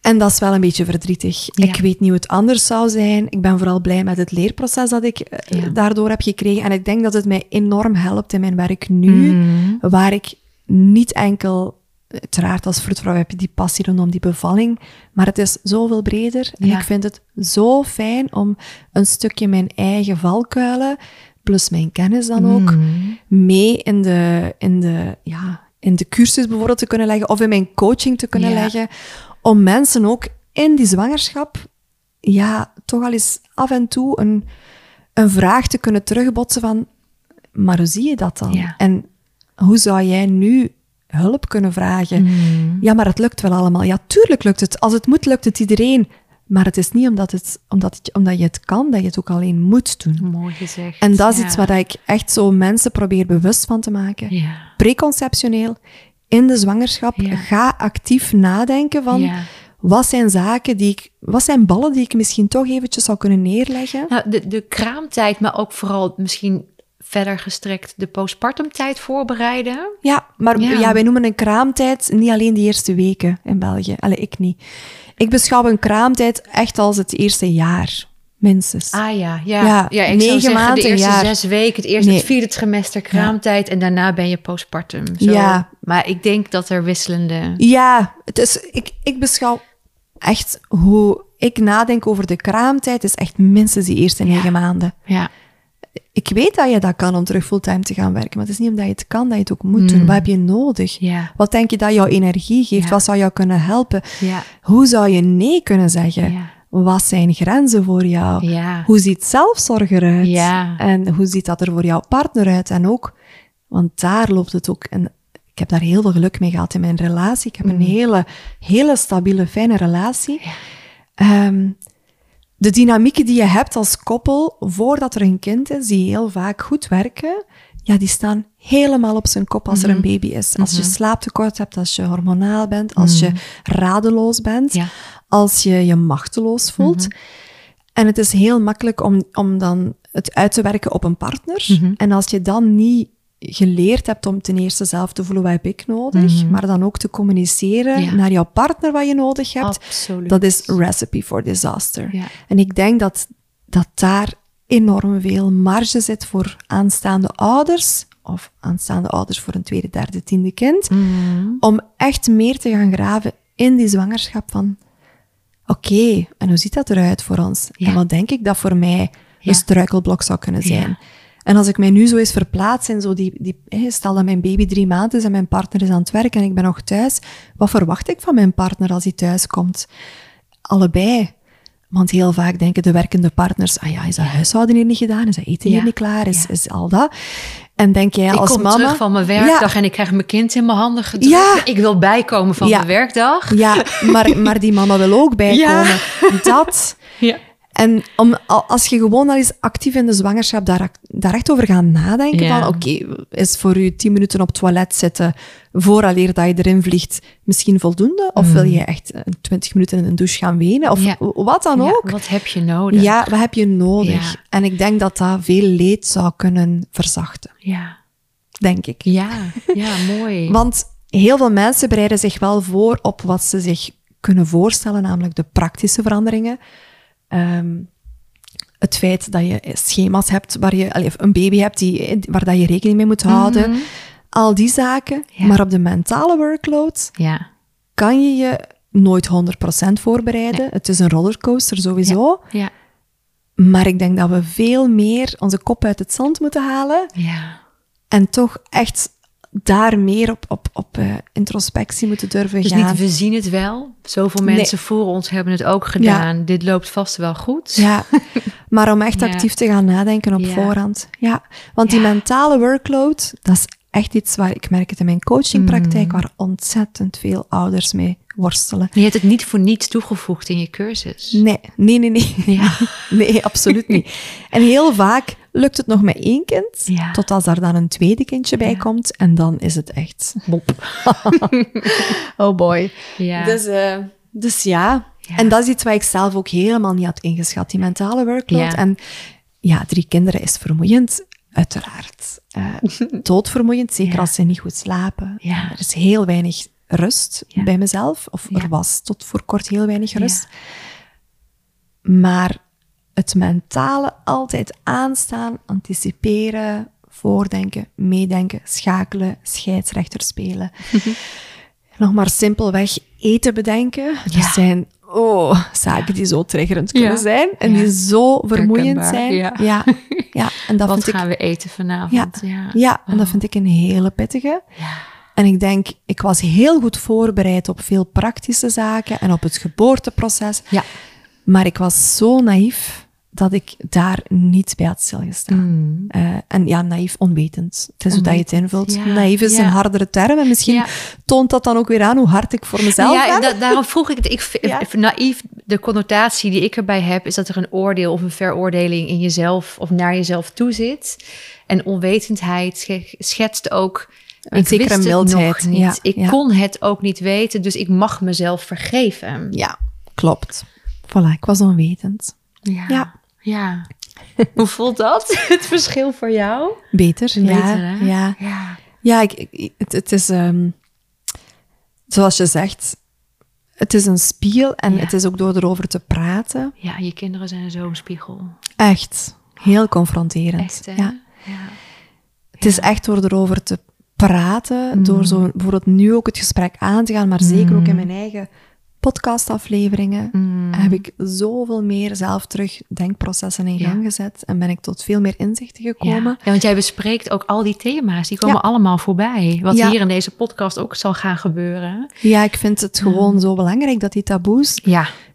B: En dat is wel een beetje verdrietig.
A: Ja.
B: Ik weet niet hoe het anders zou zijn. Ik ben vooral blij met het leerproces dat ik eh,
A: Ja.
B: daardoor heb gekregen. En ik denk dat het mij enorm helpt in mijn werk nu,
A: Mhm.
B: waar ik niet enkel, uiteraard als vroedvrouw heb je die passie rondom die bevalling, maar het is zoveel breder. En
A: Ja.
B: ik vind het zo fijn om een stukje mijn eigen valkuilen, plus mijn kennis dan ook,
A: Mhm.
B: mee in de, in, de, ja, in de cursus bijvoorbeeld te kunnen leggen of in mijn coaching te kunnen
A: Ja.
B: leggen. Om mensen ook in die zwangerschap, ja, toch al eens af en toe een, een vraag te kunnen terugbotsen van, maar hoe zie je dat dan?
A: Ja.
B: En hoe zou jij nu hulp kunnen vragen?
A: Mhm.
B: Ja, maar het lukt wel allemaal. Ja, tuurlijk lukt het. Als het moet, lukt het iedereen. Maar het is niet omdat, het, omdat, het, omdat je het kan, dat je het ook alleen moet doen.
A: Mooi gezegd.
B: En dat is
A: Ja.
B: iets waar ik echt zo mensen probeer bewust van te maken.
A: Ja.
B: Preconceptioneel, in de zwangerschap,
A: Ja.
B: ga actief nadenken van wat zijn zaken die ik, wat zijn ballen die ik misschien toch eventjes zou kunnen neerleggen.
A: Nou, de, de kraamtijd, maar ook vooral misschien verder gestrekt de postpartumtijd voorbereiden.
B: Ja, maar
A: Ja.
B: ja. wij noemen een kraamtijd niet alleen die eerste weken in België. Allee, ik niet. Ik beschouw een kraamtijd echt als het eerste jaar, minstens.
A: Ah ja, ja.
B: Ja,
A: ja, ik
B: negen
A: zou
B: maanden,
A: de eerste
B: jaar.
A: zes weken, het eerste
B: Nee.
A: het vierde trimester kraamtijd en daarna ben je postpartum. Zo.
B: Ja.
A: Maar ik denk dat er wisselende...
B: Ja, het is, ik, ik beschouw echt hoe ik nadenk over de kraamtijd, is echt minstens die eerste negen maanden.
A: Ja,
B: Ik weet dat je dat kan om terug fulltime te gaan werken, maar het is niet omdat je het kan dat je het ook moet doen. Wat heb je nodig? Wat denk je dat jouw energie geeft? Wat zou jou kunnen helpen? Hoe zou je nee kunnen zeggen? Wat zijn grenzen voor jou? Hoe ziet zelfzorg eruit? En hoe ziet dat er voor jouw partner uit? En ook, want daar loopt het ook. En ik heb daar heel veel geluk mee gehad in mijn relatie. Ik heb een hele, hele stabiele, fijne relatie. Ehm, de dynamieken die je hebt als koppel voordat er een kind is, die heel vaak goed werken, ja, die staan helemaal op zijn kop als er een baby is. Als je slaaptekort hebt, als je hormonaal bent, als je radeloos bent,
A: Ja.
B: als je je machteloos voelt. En het is heel makkelijk om, om dan het uit te werken op een partner. En als je dan niet geleerd hebt om ten eerste zelf te voelen wat heb ik nodig, maar dan ook te communiceren
A: Ja.
B: naar jouw partner wat je nodig hebt,
A: Absoluut.
B: dat is recipe for disaster.
A: Ja.
B: En ik denk dat, dat daar enorm veel marge zit voor aanstaande ouders, of aanstaande ouders voor een tweede, derde, tiende kind,
A: Mhm.
B: om echt meer te gaan graven in die zwangerschap van, oké, en hoe ziet dat eruit voor ons?
A: Ja.
B: En wat denk ik dat voor mij een struikelblok zou kunnen zijn? En als ik mij nu zo eens verplaats in zo die, die stel dat mijn baby drie maanden is en mijn partner is aan het werk en ik ben nog thuis, wat verwacht ik van mijn partner als hij thuis komt? Allebei. Want heel vaak denken de werkende partners, ah ja, is dat huishouden hier niet gedaan? Is dat eten
A: Ja.
B: hier niet klaar? Is,
A: Ja.
B: is al dat? En denk jij
A: ik
B: als
A: kom
B: mama...
A: terug van mijn werkdag en ik krijg mijn kind in mijn handen gedrukt. Ik wil bijkomen van mijn werkdag.
B: Ja, maar, maar die mama wil ook bijkomen. Dat.
A: Ja.
B: En om, al- als je gewoon al eens actief in de zwangerschap daar, daar echt over gaat nadenken
A: Ja.
B: van, oké, is voor u tien minuten op het toilet zitten vooraleer dat je erin vliegt misschien voldoende? Of wil je echt eh, twintig minuten in een douche gaan wenen? Of
A: Mm. Ja.
B: wat dan
A: Ja,
B: ook?
A: Wat heb je nodig?
B: Ja, wat heb je nodig? En ik denk dat dat veel leed zou kunnen verzachten.
A: Ja,
B: Denk ik.
A: ja, ja mooi.
B: Want heel veel mensen bereiden zich wel voor op wat ze zich kunnen voorstellen, namelijk de praktische veranderingen. Ehm, het feit dat je schema's hebt waar je een baby hebt die, waar dat je rekening mee moet houden.
A: Mhm.
B: Al die zaken.
A: Ja.
B: Maar op de mentale workload
A: Ja.
B: kan je je nooit 100% voorbereiden. Het is een rollercoaster sowieso.
A: Ja.
B: Maar ik denk dat we veel meer onze kop uit het zand moeten halen.
A: Ja.
B: En toch echt daar meer op, op, op eh, introspectie moeten durven
A: Dus
B: gaan.
A: niet, we zien het wel. Zoveel
B: Nee.
A: mensen voor ons hebben het ook gedaan. Dit loopt vast wel goed.
B: Ja, maar om echt
A: Ja.
B: actief te gaan nadenken op
A: Ja.
B: voorhand. Ja, want die mentale workload, dat is echt iets waar ik merk het in mijn coachingpraktijk,
A: Mm.
B: waar ontzettend veel ouders mee worstelen.
A: Je hebt het niet voor niets toegevoegd in je cursus.
B: Nee, nee, nee, nee.
A: Ja.
B: Nee, absoluut niet. En heel vaak lukt het nog met één kind,
A: Ja.
B: tot als daar dan een tweede kindje bij
A: Ja.
B: komt. En dan is het echt...
A: Bop.
B: Oh boy.
A: Ja.
B: Dus, eh, dus ja. En dat is iets wat ik zelf ook helemaal niet had ingeschat, die mentale workload. En ja, drie kinderen is vermoeiend, uiteraard. Eh, doodvermoeiend, zeker als ze niet goed slapen. Er is heel weinig rust bij mezelf, of er was tot voor kort heel weinig rust. Maar het mentale altijd aanstaan, anticiperen, voordenken, meedenken, schakelen, scheidsrechter spelen. Nog maar simpelweg eten bedenken.
A: Ja.
B: Dat zijn oh, zaken die zo triggerend kunnen
A: Ja.
B: zijn en
A: Ja.
B: die zo vermoeiend
A: Herkenbaar,
B: zijn.
A: ja.
B: Ja. Ja. en dat
A: Wat
B: vind ik,
A: gaan we eten vanavond?
B: ja,
A: Ja.
B: en dat
A: Oh.
B: vind ik een hele pittige.
A: Ja.
B: En ik denk, ik was heel goed voorbereid op veel praktische zaken en op het geboorteproces.
A: Ja.
B: Maar ik was zo naïef dat ik daar niet bij had stilgestaan.
A: Mm.
B: En ja, naïef, onwetend. Het is hoe dat je het invult.
A: Ja,
B: naïef is
A: ja.
B: een hardere term. En misschien
A: Ja.
B: toont dat dan ook weer aan hoe hard ik voor mezelf
A: ja,
B: ben.
A: da- daarom vroeg ik het. Ik naïef, de connotatie die ik erbij heb, is dat er een oordeel of een veroordeling in jezelf of naar jezelf toe zit. En onwetendheid sch- schetst ook.
B: Een
A: ik
B: zekere
A: wist het
B: mildheid,
A: nog niet. ik kon het ook niet weten, dus ik mag mezelf vergeven.
B: Ja, klopt. Voilà, ik was onwetend.
A: Ja.
B: Ja.
A: Ja. Hoe voelt dat? Het verschil voor jou?
B: Beter, ja.
A: Beter, hè?
B: ja.
A: Ja.
B: Ja, ik, ik- het, het is, ehm, zoals je zegt, het is een spiegel en
A: Ja.
B: het is ook door erover te praten
A: Ja, je kinderen zijn zo'n spiegel.
B: echt heel confronterend.
A: Echt, hè?
B: Ja.
A: Ja.
B: Het is echt door erover te praten,
A: Mm.
B: door zo bijvoorbeeld nu ook het gesprek aan te gaan, maar zeker ook in mijn eigen podcastafleveringen,
A: Mm.
B: heb ik zoveel meer zelf terug denkprocessen in
A: Ja.
B: gang gezet en ben ik tot veel meer inzichten gekomen.
A: ja, want jij bespreekt ook al die thema's. Die komen
B: Ja.
A: allemaal voorbij. Wat hier in deze podcast ook zal gaan gebeuren.
B: Ja, ik vind het gewoon zo belangrijk dat die taboes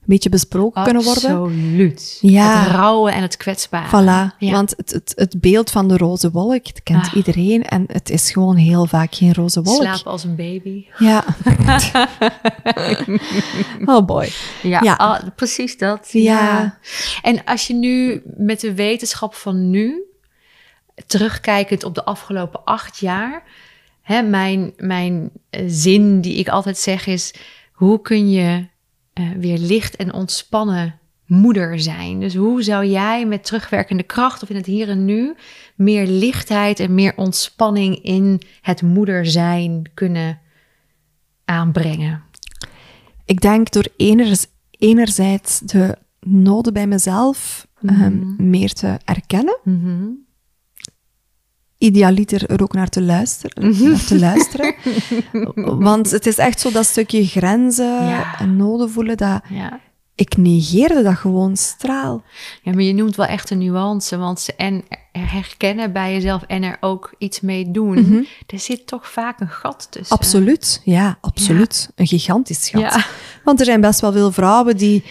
B: beetje besproken kunnen worden.
A: absoluut.
B: Ja.
A: Het rauwe en het kwetsbare.
B: Voilà,
A: Ja.
B: want het, het, het beeld van de roze wolk, het kent
A: Ah.
B: iedereen en het is gewoon heel vaak geen roze wolk.
A: Slapen als een baby.
B: Ja. oh boy.
A: Ja,
B: Ja.
A: al- precies dat.
B: Ja.
A: En als je nu met de wetenschap van nu, terugkijkend op de afgelopen acht jaar, hè, mijn, mijn eh, zin die ik altijd zeg is: hoe kun je eh, weer licht en ontspannen moeder zijn? Dus hoe zou jij met terugwerkende kracht of in het hier en nu meer lichtheid en meer ontspanning in het moeder zijn kunnen aanbrengen?
B: Ik denk door eners, enerzijds de noden bij mezelf ehm, meer te erkennen.
A: Mhm.
B: Idealiter er ook naar te luisteren. naar te luisteren. Want het is echt zo dat stukje grenzen
A: Ja.
B: en noden voelen, dat
A: Ja.
B: ik negeerde dat gewoon straal.
A: Ja, maar je noemt wel echt een nuance, want ze en er herkennen bij jezelf en er ook iets mee doen. Er zit toch vaak een gat tussen.
B: Absoluut, ja, absoluut. Een gigantisch.
A: Ja.
B: Want er zijn best wel veel vrouwen die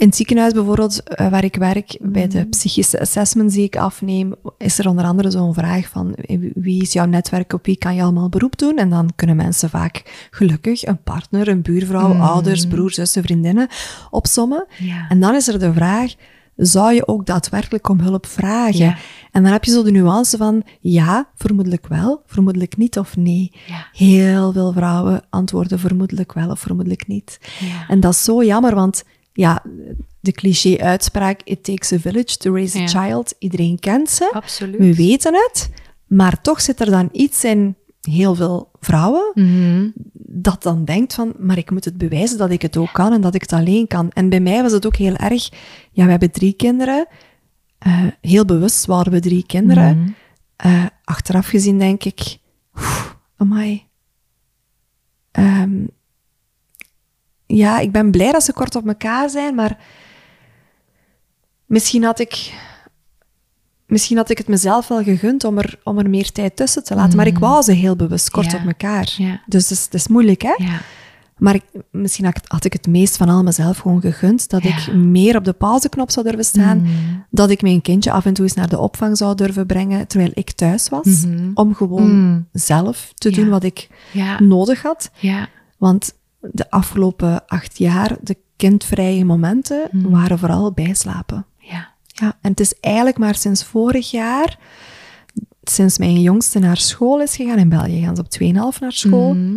B: in het ziekenhuis bijvoorbeeld, eh, waar ik werk, bij de psychische assessments die ik afneem, is er onder andere zo'n vraag van eh, wie is jouw netwerk, op wie kan je allemaal beroep doen? En dan kunnen mensen vaak gelukkig een partner, een buurvrouw, ouders, broers, zussen, vriendinnen opsommen.
A: Ja.
B: En dan is er de vraag, zou je ook daadwerkelijk om hulp vragen?
A: Ja.
B: En dan heb je zo de nuance van ja, vermoedelijk wel, vermoedelijk niet of nee.
A: Ja.
B: Heel veel vrouwen antwoorden vermoedelijk wel of vermoedelijk niet. En dat is zo jammer, want ja, de cliché-uitspraak it takes a village to raise a
A: Ja.
B: child, iedereen kent ze.
A: Absoluut.
B: We weten het, maar toch zit er dan iets in heel veel vrouwen,
A: Mhm.
B: dat dan denkt van, maar ik moet het bewijzen dat ik het ook kan en dat ik het alleen kan. En bij mij was het ook heel erg, ja, we hebben drie kinderen. Eh, heel bewust waren we drie kinderen.
A: Mhm.
B: Eh, achteraf gezien denk ik, oef, amai. Ehm, ja, ik ben blij dat ze kort op elkaar zijn, maar misschien had ik, misschien had ik het mezelf wel gegund om er, om er meer tijd tussen te laten. Maar ik wou ze heel bewust kort
A: Ja.
B: op elkaar.
A: Ja.
B: Dus het is, het is moeilijk, hè?
A: Ja.
B: Maar ik, misschien had ik, had ik het meest van al mezelf gewoon gegund dat ik meer op de pauzeknop zou durven staan.
A: Mm.
B: Dat ik mijn kindje af en toe eens naar de opvang zou durven brengen terwijl ik thuis was.
A: Mhm.
B: Om gewoon
A: Mm.
B: zelf te doen wat ik nodig had.
A: Ja.
B: Want de afgelopen acht jaar, de kindvrije momenten,
A: Mm.
B: waren vooral bijslapen.
A: Ja.
B: Ja, en het is eigenlijk maar sinds vorig jaar, sinds mijn jongste naar school is gegaan, in België gaan ze op 2,5 naar school,
A: Mhm.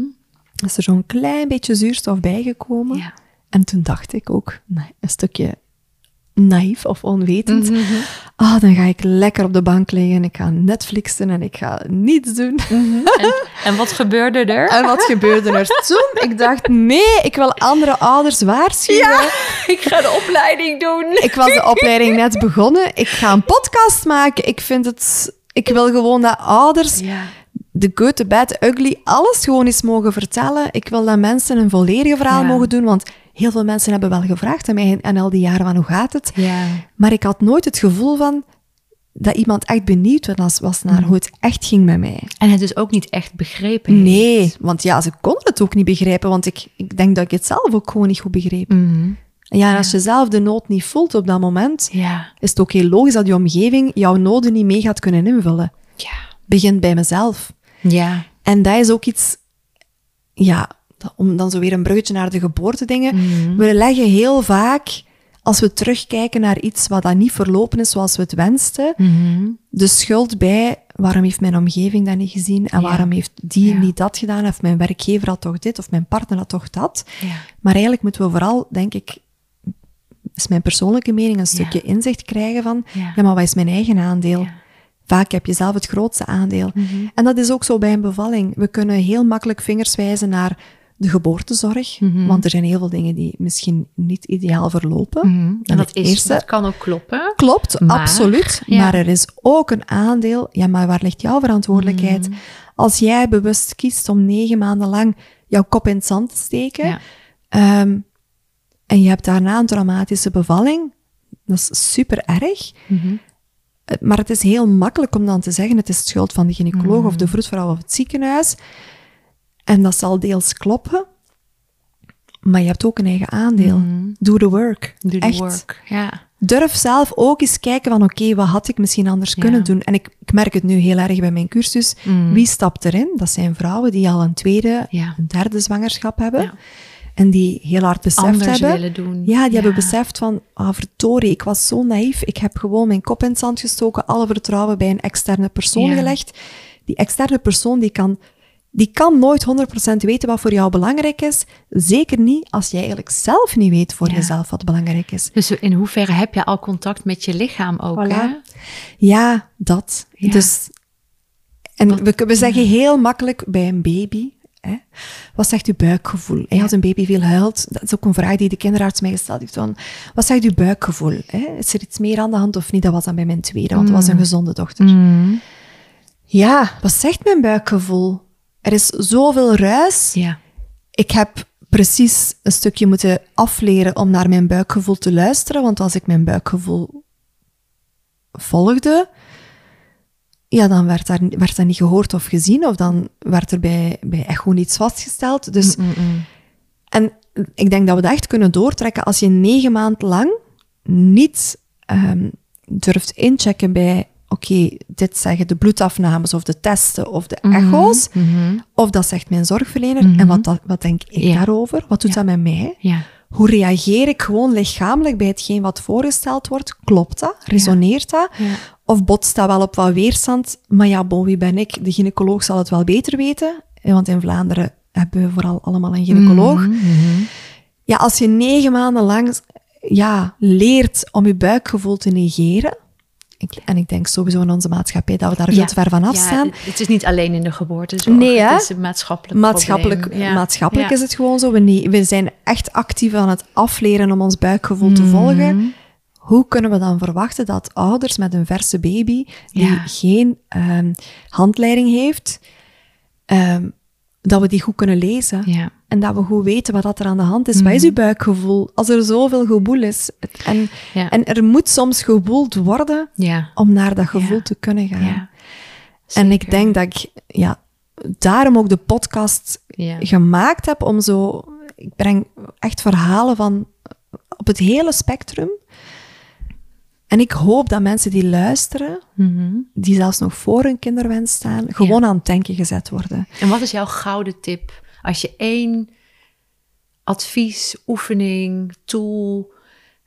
B: is er zo'n klein beetje zuurstof bijgekomen.
A: Ja.
B: En toen dacht ik ook, nee, een stukje naïef of onwetend,
A: Mhm.
B: ah, dan ga ik lekker op de bank liggen, ik ga Netflixen en ik ga niets doen.
A: En, en wat gebeurde er?
B: En wat gebeurde er toen? Ik dacht, nee, ik wil andere ouders waarschuwen.
A: ik ga de opleiding doen.
B: Ik was de opleiding net begonnen. Ik ga een podcast maken. Ik vind het... Ik wil gewoon dat ouders
A: Ja.
B: de good, the bad, ugly, alles gewoon eens mogen vertellen. Ik wil dat mensen een volledige verhaal
A: Ja.
B: mogen doen, want heel veel mensen hebben wel gevraagd aan mij en al die jaren van hoe gaat het?
A: Ja.
B: Maar ik had nooit het gevoel van dat iemand echt benieuwd was, was naar hoe het echt ging met mij.
A: En het dus ook niet echt begrepen heeft.
B: Nee, want ja, ze konden het ook niet begrijpen, want ik, ik denk dat ik het zelf ook gewoon niet goed begreep.
A: Mhm.
B: Ja, en als je zelf de nood niet voelt op dat moment,
A: Ja.
B: is het ook heel logisch dat je omgeving jouw noden niet mee gaat kunnen invullen.
A: Ja.
B: Begint bij mezelf.
A: Ja.
B: En dat is ook iets, ja, om dan zo weer een bruggetje naar de geboortedingen.
A: Mhm.
B: We leggen heel vaak, als we terugkijken naar iets wat dan niet verlopen is zoals we het wensten,
A: Mhm.
B: de schuld bij waarom heeft mijn omgeving dat niet gezien en
A: Ja.
B: waarom heeft die
A: Ja.
B: niet dat gedaan of mijn werkgever had toch dit of mijn partner had toch dat.
A: Ja.
B: Maar eigenlijk moeten we vooral, denk ik, is mijn persoonlijke mening, een stukje inzicht krijgen van,
A: Ja.
B: maar wat is mijn eigen aandeel? Vaak heb je zelf het grootste aandeel. En dat is ook zo bij een bevalling. We kunnen heel makkelijk vingers wijzen naar de geboortezorg, want er zijn heel veel dingen die misschien niet ideaal verlopen.
A: Mhm. En
B: En
A: dat,
B: eerste-
A: dat kan ook kloppen.
B: Klopt,
A: Maar,
B: absoluut.
A: ja.
B: Maar er is ook een aandeel. Ja, maar waar ligt jouw verantwoordelijkheid?
A: Mhm.
B: Als jij bewust kiest om negen maanden lang jouw kop in het zand te steken,
A: Ja.
B: ehm, en je hebt daarna een traumatische bevalling, dat is super erg.
A: Mhm.
B: Eh, Maar het is heel makkelijk om dan te zeggen, het is de schuld van de gynaecoloog
A: Mhm.
B: of de vroedvrouw of het ziekenhuis. En dat zal deels kloppen. Maar je hebt ook een eigen aandeel. Do the work.
A: Mhm. Do the
B: Echt.
A: work. Ja.
B: Durf zelf ook eens kijken van, oké, wat had ik misschien anders
A: Ja.
B: kunnen doen? En ik, ik merk het nu heel erg bij mijn cursus. Wie stapt erin? Dat zijn vrouwen die al een tweede,
A: Mm. Ja.
B: een derde zwangerschap hebben.
A: Ja.
B: En die heel hard beseft
A: Anders
B: hebben.
A: willen doen.
B: Ja, die hebben beseft van, ah, verdorie, ik was zo naïef. Ik heb gewoon mijn kop in het zand gestoken, alle vertrouwen bij een externe persoon gelegd. Die externe persoon, die kan, die kan nooit 100% weten wat voor jou belangrijk is. Zeker niet als jij eigenlijk zelf niet weet voor
A: Ja.
B: jezelf wat belangrijk is.
A: Dus in hoeverre heb je al contact met je lichaam ook,
B: Voilà.
A: hè?
B: Ja, dat.
A: Ja.
B: Dus, en we, we zeggen heel makkelijk bij een baby, hè, wat zegt uw buikgevoel? Hè, Als een baby veel huilt, dat is ook een vraag die de kinderarts mij gesteld heeft, van, wat zegt uw buikgevoel? Hè? Is er iets meer aan de hand of niet? Dat was dan bij mijn tweede, want het was een gezonde dochter. Ja, wat zegt mijn buikgevoel? Er is zoveel ruis.
A: Ja.
B: Ik heb precies een stukje moeten afleren om naar mijn buikgevoel te luisteren, want als ik mijn buikgevoel volgde, ja, dan werd, daar, werd dat niet gehoord of gezien, of dan werd er bij, bij echo niets vastgesteld. Dus, en ik denk dat we dat echt kunnen doortrekken als je negen maanden lang niet ehm, durft inchecken bij, oké, dit zeggen de bloedafnames of de testen of de echo's, of dat zegt mijn zorgverlener, en wat, dat, wat denk ik
A: Ja.
B: daarover? Wat doet dat met mij?
A: Ja.
B: Hoe reageer ik gewoon lichamelijk bij hetgeen wat voorgesteld wordt? Klopt dat? Resoneert dat? Of botst dat wel op wat weerstand? Maar ja, bon, wie ben ik? De gynaecoloog zal het wel beter weten. Want in Vlaanderen hebben we vooral allemaal een gynaecoloog. Ja, als je negen maanden lang ja, leert om je buikgevoel te negeren, ik, en ik denk sowieso in onze maatschappij dat we daar veel te ver van afstaan.
A: Ja, het is niet alleen in de geboortezorg.
B: Nee, hè?
A: Het is een maatschappelijk
B: Maatschappelijk.
A: Ja.
B: maatschappelijk
A: Ja.
B: is het gewoon zo. We, we zijn echt actief aan het afleren om ons buikgevoel te
A: Mhm.
B: volgen. Hoe kunnen we dan verwachten dat ouders met een verse baby, die
A: Ja.
B: geen ehm, handleiding heeft, ehm, dat we die goed kunnen lezen?
A: Ja.
B: En dat we goed weten wat dat er aan de hand is. Wat is uw buikgevoel? Als er zoveel geboel is. En,
A: Ja.
B: en er moet soms geboeld worden
A: Ja.
B: om naar dat gevoel
A: Ja.
B: te kunnen gaan.
A: Ja.
B: en ik denk dat ik ja, daarom ook de podcast gemaakt heb om zo... Ik breng echt verhalen van op het hele spectrum. En ik hoop dat mensen die luisteren,
A: Mhm.
B: die zelfs nog voor hun kinderwens staan, gewoon aan het denken gezet worden.
A: En wat is jouw gouden tip? Als je één advies, oefening, tool,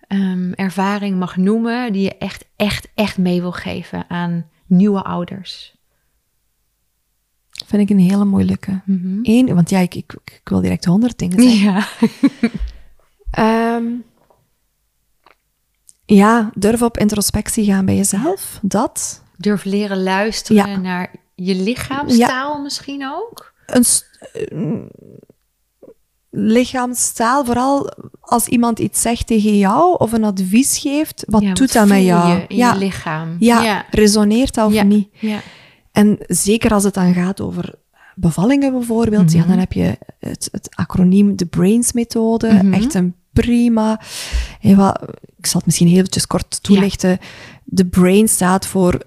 A: ehm, ervaring mag noemen... die je echt, echt, echt mee wil geven aan nieuwe ouders.
B: Vind ik een hele moeilijke.
A: Mhm.
B: Eén, want ja, ik, ik, ik wil direct honderd dingen zeggen.
A: Ja.
B: Ehm, ja, durf op introspectie gaan bij jezelf. Dat.
A: Durf leren luisteren
B: Ja.
A: naar je lichaamstaal misschien ook.
B: Een lichaamstaal, vooral als iemand iets zegt tegen jou of een advies geeft, wat
A: Ja,
B: doet
A: wat
B: dat met jou?
A: je in
B: ja,
A: je lichaam.
B: ja,
A: ja.
B: resoneert dat of
A: Ja.
B: niet?
A: Ja.
B: En zeker als het dan gaat over bevallingen bijvoorbeeld, ja,
A: Mhm.
B: dan heb je het, het acroniem de BRAINS-methode.
A: Mhm.
B: Echt een prima... Wat, ik zal het misschien heel eventjes kort toelichten. De BRAIN staat voor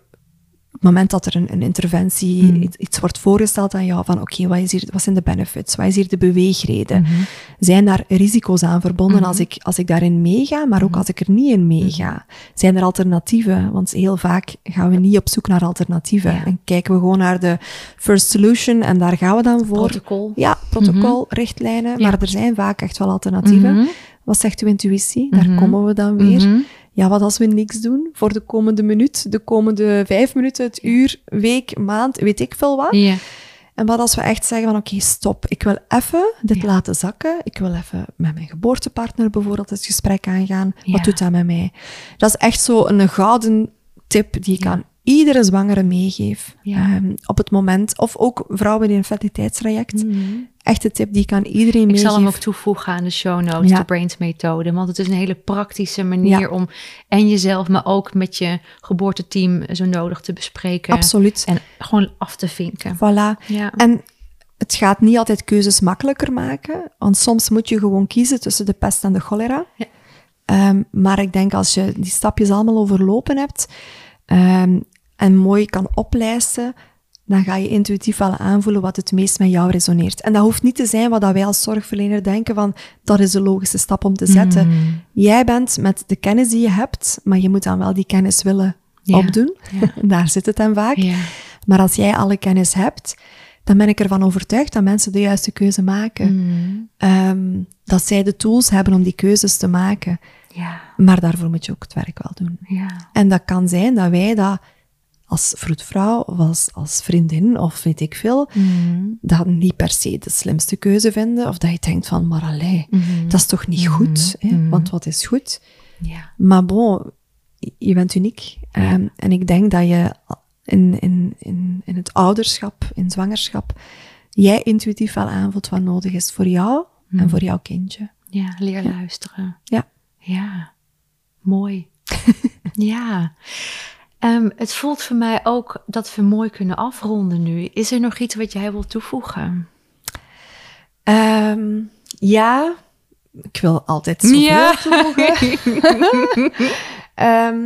B: het moment dat er een, een interventie,
A: Mhm.
B: iets, iets wordt voorgesteld aan jou, van oké, wat is hier, wat zijn de benefits? Wat is hier de beweegreden?
A: Mhm.
B: Zijn daar risico's aan verbonden
A: Mhm.
B: als, ik, als ik daarin meega, maar ook als ik er niet in meega? Zijn er alternatieven? Want heel vaak gaan we niet op zoek naar alternatieven.
A: Ja.
B: En kijken we gewoon naar de first solution en daar gaan we dan voor.
A: Protocol.
B: Ja, protocol, richtlijnen,
A: Ja.
B: maar er zijn vaak echt wel alternatieven.
A: Mhm.
B: Wat zegt uw intuïtie? Daar
A: Mhm.
B: komen we dan weer. Ja, wat als we niks doen voor de komende minuut, de komende vijf minuten, het uur, week, maand, weet ik veel wat.
A: Ja.
B: En wat als we echt zeggen van oké, stop, ik wil even dit
A: Ja.
B: laten zakken. Ik wil even met mijn geboortepartner bijvoorbeeld het gesprek aangaan.
A: Ja.
B: Wat doet dat met mij? Dat is echt zo een gouden tip die ik aan iedere zwangere meegeef.
A: Ja.
B: Ehm, op het moment, of ook vrouwen in een fertiliteitstraject.
A: Mhm.
B: Echt een tip die ik aan iedereen
A: Ik
B: meegeef.
A: zal hem ook toevoegen aan de show notes,
B: Ja.
A: de Brains methode. Want het is een hele praktische manier
B: Ja.
A: om en jezelf, maar ook met je geboorteteam zo nodig te bespreken.
B: Absoluut.
A: En gewoon af te vinken.
B: Voilà.
A: Ja.
B: En het gaat niet altijd keuzes makkelijker maken, want soms moet je gewoon kiezen tussen de pest en de cholera. Ehm, maar ik denk als je die stapjes allemaal overlopen hebt ehm, en mooi kan oplijsten, dan ga je intuïtief wel aanvoelen wat het meest met jou resoneert. En dat hoeft niet te zijn wat wij als zorgverlener denken van dat is de logische stap om te zetten.
A: Mm.
B: Jij bent met de kennis die je hebt, maar je moet dan wel die kennis willen
A: Ja.
B: opdoen.
A: Ja.
B: Daar zit het dan vaak.
A: Ja.
B: Maar als jij alle kennis hebt, dan ben ik ervan overtuigd dat mensen de juiste keuze maken.
A: Mm.
B: Ehm, dat zij de tools hebben om die keuzes te maken.
A: Ja.
B: Maar daarvoor moet je ook het werk wel doen.
A: Ja.
B: En dat kan zijn dat wij dat als vroedvrouw of als, als vriendin of weet ik veel,
A: Mm.
B: dat niet per se de slimste keuze vinden. Of dat je denkt van, maar allee,
A: Mhm.
B: dat is toch niet goed? Hè?
A: Mhm.
B: Want wat is goed?
A: Ja.
B: Maar bon, je bent uniek. Ehm, en ik denk dat je in, in, in, in het ouderschap, in zwangerschap, jij intuïtief wel aanvoelt wat nodig is voor jou en voor jouw kindje.
A: Ja, leer luisteren.
B: Ja.
A: Ja, mooi. ja. Ehm, het voelt voor mij ook dat we mooi kunnen afronden nu. Is er nog iets wat jij wilt toevoegen?
B: Ehm, ja, ik wil altijd zoveel
A: Ja.
B: toevoegen. Ehm,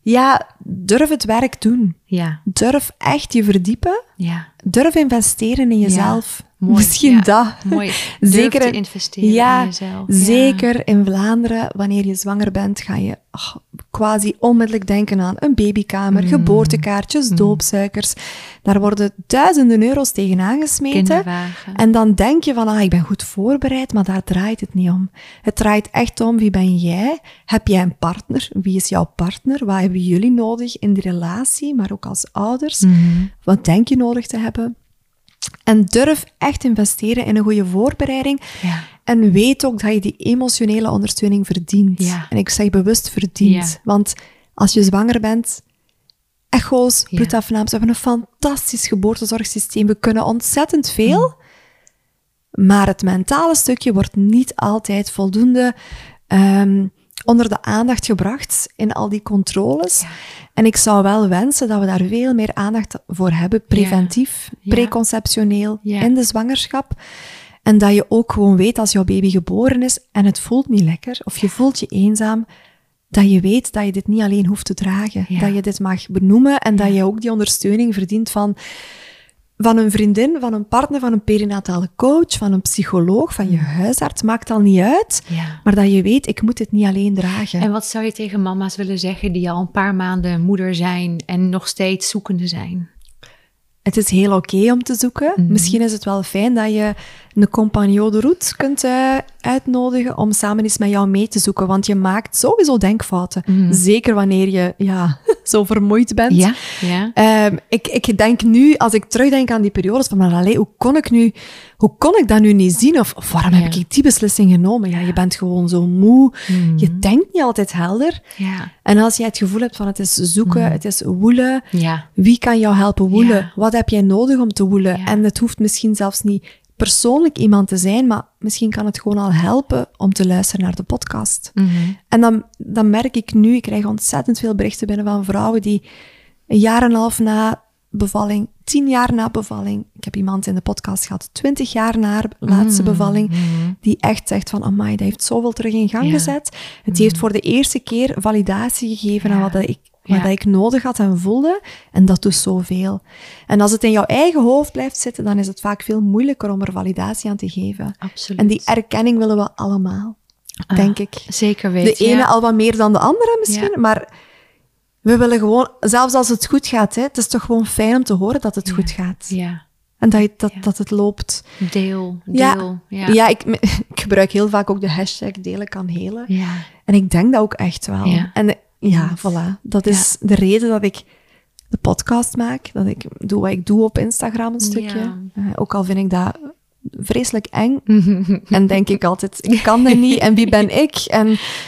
B: ja, durf het werk doen.
A: Ja,
B: Durf echt je verdiepen.
A: ja,
B: Durf investeren in jezelf.
A: Mooi.
B: Misschien
A: Ja,
B: dat.
A: mooi.
B: Zeker
A: Zeker te
B: in-
A: investeren
B: ja,
A: in jezelf. Ja.
B: Zeker in Vlaanderen, wanneer je zwanger bent, ga je ach, quasi onmiddellijk denken aan een babykamer,
A: Mm.
B: geboortekaartjes, doopsuikers. Daar worden duizenden euro's tegen aangesmeten. En dan denk je van, ah, ik ben goed voorbereid, maar daar draait het niet om. Het draait echt om, wie ben jij? Heb jij een partner? Wie is jouw partner? Wat hebben jullie nodig in de relatie, maar ook als ouders?
A: Mhm.
B: Wat denk je nodig te hebben? En durf echt investeren in een goede voorbereiding.
A: Ja.
B: En weet ook dat je die emotionele ondersteuning verdient.
A: Ja.
B: En ik zeg bewust verdient.
A: Ja.
B: Want als je zwanger bent, echo's, bloedafnames. We hebben een fantastisch geboortezorgsysteem. We kunnen ontzettend veel. Mm. Maar het mentale stukje wordt niet altijd voldoende um, onder de aandacht gebracht in al die controles. En ik zou wel wensen dat we daar veel meer aandacht voor hebben, preventief, preconceptioneel, in de zwangerschap. En dat je ook gewoon weet als jouw baby geboren is en het voelt niet lekker, of je voelt je eenzaam, dat je weet dat je dit niet alleen hoeft te dragen. Dat je dit mag benoemen en dat je ook die ondersteuning verdient van van een vriendin, van een partner, van een perinatale coach, van een psycholoog, van je mm. huisarts, maakt al niet uit. Maar dat je weet, ik moet dit niet alleen dragen.
A: En wat zou je tegen mama's willen zeggen die al een paar maanden moeder zijn en nog steeds zoekende zijn?
B: Het is heel oké om te zoeken. Mhm. Misschien is het wel fijn dat je een compagnon de route kunt uh, uitnodigen om samen eens met jou mee te zoeken. Want je maakt sowieso denkfouten. Mhm. Zeker wanneer je ja, zo vermoeid bent.
A: Ja, ja.
B: Um, ik, ik denk nu, als ik terugdenk aan die periodes, van maar allee, hoe kon ik nu, hoe kon ik dat nu niet zien? Of, of waarom heb ik die beslissing genomen? Ja, je bent gewoon zo moe. Mhm. Je denkt niet altijd helder.
A: Ja.
B: En als jij het gevoel hebt van het is zoeken, het is woelen.
A: Ja.
B: Wie kan jou helpen woelen? Wat heb jij nodig om te woelen? En het hoeft misschien zelfs niet persoonlijk iemand te zijn, maar misschien kan het gewoon al helpen om te luisteren naar de podcast.
A: Mhm.
B: En dan, dan merk ik nu, ik krijg ontzettend veel berichten binnen van vrouwen die een jaar en een half na bevalling, tien jaar na bevalling, ik heb iemand in de podcast gehad, twintig jaar na laatste mhm. bevalling,
A: mhm.
B: die echt zegt van, amai, dat heeft zoveel terug in gang gezet. Het heeft voor de eerste keer validatie gegeven aan wat ik wat ik nodig had en voelde. En dat doet zoveel. En als het in jouw eigen hoofd blijft zitten, dan is het vaak veel moeilijker om er validatie aan te geven.
A: Absoluut.
B: En die erkenning willen we allemaal, ah, denk ik.
A: Zeker weten.
B: De ene al wat meer dan de andere misschien, maar we willen gewoon, zelfs als het goed gaat, hè, het is toch gewoon fijn om te horen dat het goed gaat.
A: Ja.
B: En dat, je, dat, dat het loopt.
A: Deel, deel.
B: Ja, ja. ik, ik gebruik heel vaak ook de hashtag delen kan helen.
A: Ja.
B: En ik denk dat ook echt wel.
A: Ja.
B: En ja, voilà. Dat is de reden dat ik de podcast maak. Dat ik doe wat ik doe op Instagram een stukje. Uh, ook al vind ik dat vreselijk eng. en denk ik altijd, ik kan dat niet. En wie ben ik? En,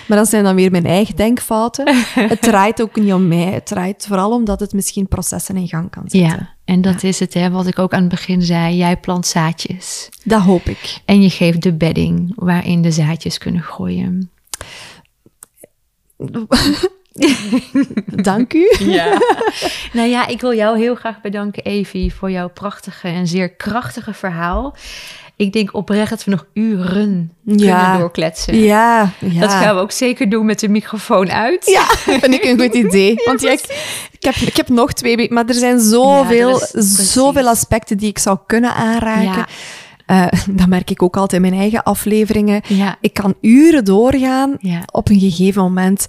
B: maar dat zijn dan weer mijn eigen denkfouten. Het draait ook niet om mij. Het draait vooral omdat het misschien processen in gang kan zetten.
A: Ja, en dat is het, hè, wat ik ook aan het begin zei. Jij plant zaadjes.
B: Dat hoop ik.
A: En je geeft de bedding waarin de zaadjes kunnen groeien.
B: Dank u.
A: Ja. nou ja, ik wil jou heel graag bedanken, Evie, voor jouw prachtige en zeer krachtige verhaal. Ik denk oprecht dat we nog uren kunnen doorkletsen.
B: Ja, ja,
A: Dat gaan we ook zeker doen met de microfoon uit.
B: Ja, vind ik een goed idee. Want ja, ik, ik, heb, ik heb nog twee, maar er zijn zoveel, zoveel aspecten die ik zou kunnen aanraken. Uh, dat merk ik ook altijd in mijn eigen afleveringen. Ik kan uren doorgaan. Op een gegeven moment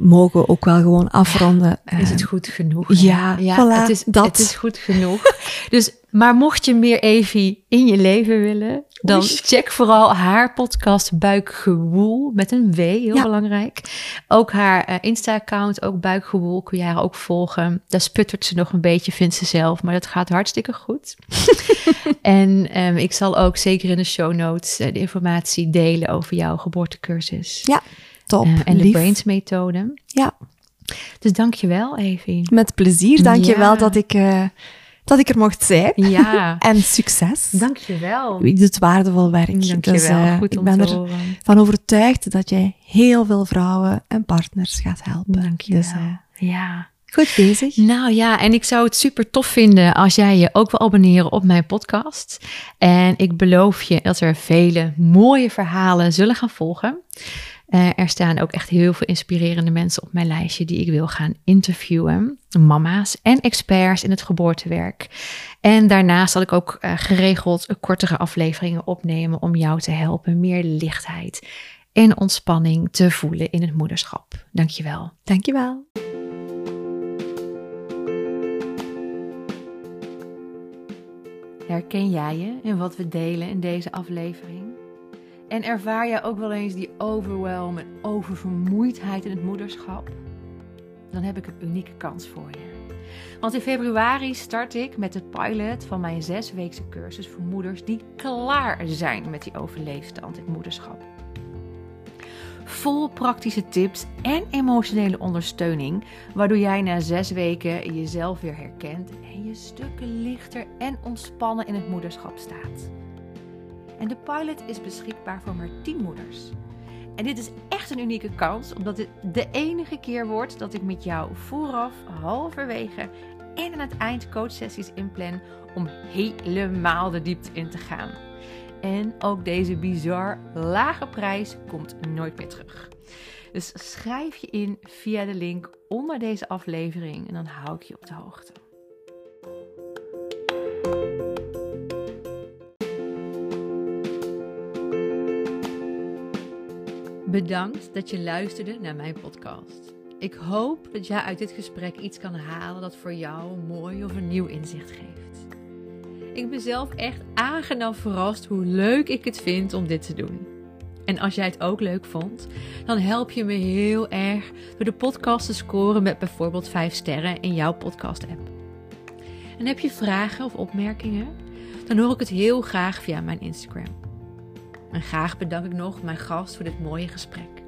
B: mogen we ook wel gewoon afronden.
A: is het goed genoeg?
B: Ja, ja
A: het, is, dat. het is goed genoeg. dus, maar mocht je meer Evie in je leven willen, dan check vooral haar podcast Buikgewoel met een W, heel belangrijk. Ook haar uh, Insta-account, ook Buikgewoel, kun je haar ook volgen. Daar sputtert ze nog een beetje, vindt ze zelf, maar dat gaat hartstikke goed. en um, ik zal ook zeker in de show notes uh, de informatie delen over jouw geboortecursus.
B: Ja. Top.
A: Uh, en de Brains methode.
B: Ja.
A: Dus dankjewel, Evie.
B: Met plezier. Dankjewel wel dat ik, uh, dat ik er mocht zijn.
A: Ja.
B: en succes.
A: Dankjewel.
B: Je doet waardevol werk.
A: Dankjewel. Dus, uh, Goed om
B: ik ben ervan overtuigd dat jij heel veel vrouwen en partners gaat helpen.
A: Dankjewel. Dus, uh, ja.
B: Goed bezig.
A: Nou ja, en ik zou het super tof vinden als jij je ook wil abonneren op mijn podcast. En ik beloof je dat er vele mooie verhalen zullen gaan volgen. Uh, er staan ook echt heel veel inspirerende mensen op mijn lijstje die ik wil gaan interviewen. Mama's en experts in het geboortewerk. En daarnaast zal ik ook uh, geregeld kortere afleveringen opnemen om jou te helpen meer lichtheid en ontspanning te voelen in het moederschap. Dankjewel.
B: Dankjewel.
A: Herken jij je in wat we delen in deze aflevering? En ervaar je ook wel eens die overwhelm en oververmoeidheid in het moederschap? Dan heb ik een unieke kans voor je. Want in februari start ik met de pilot van mijn zesweekse cursus voor moeders die klaar zijn met die overleefstand in moederschap. vol praktische tips en emotionele ondersteuning, waardoor jij na zes weken jezelf weer herkent en je stukken lichter en ontspannen in het moederschap staat. En de pilot is beschikbaar voor maar 10 moeders. En dit is echt een unieke kans, omdat dit de enige keer wordt dat ik met jou vooraf, halverwege en aan het eind coachsessies inplan om helemaal de diepte in te gaan. En ook deze bizar lage prijs komt nooit meer terug. Dus schrijf je in via de link onder deze aflevering en dan hou ik je op de hoogte. Bedankt dat je luisterde naar mijn podcast. Ik hoop dat jij uit dit gesprek iets kan halen dat voor jou een mooi of een nieuw inzicht geeft. Ik ben zelf echt aangenaam verrast hoe leuk ik het vind om dit te doen. En als jij het ook leuk vond, dan help je me heel erg door de podcast te scoren met bijvoorbeeld 5 sterren in jouw podcast-app. En heb je vragen of opmerkingen? Dan hoor ik het heel graag via mijn Instagram. En graag bedank ik nog mijn gast voor dit mooie gesprek.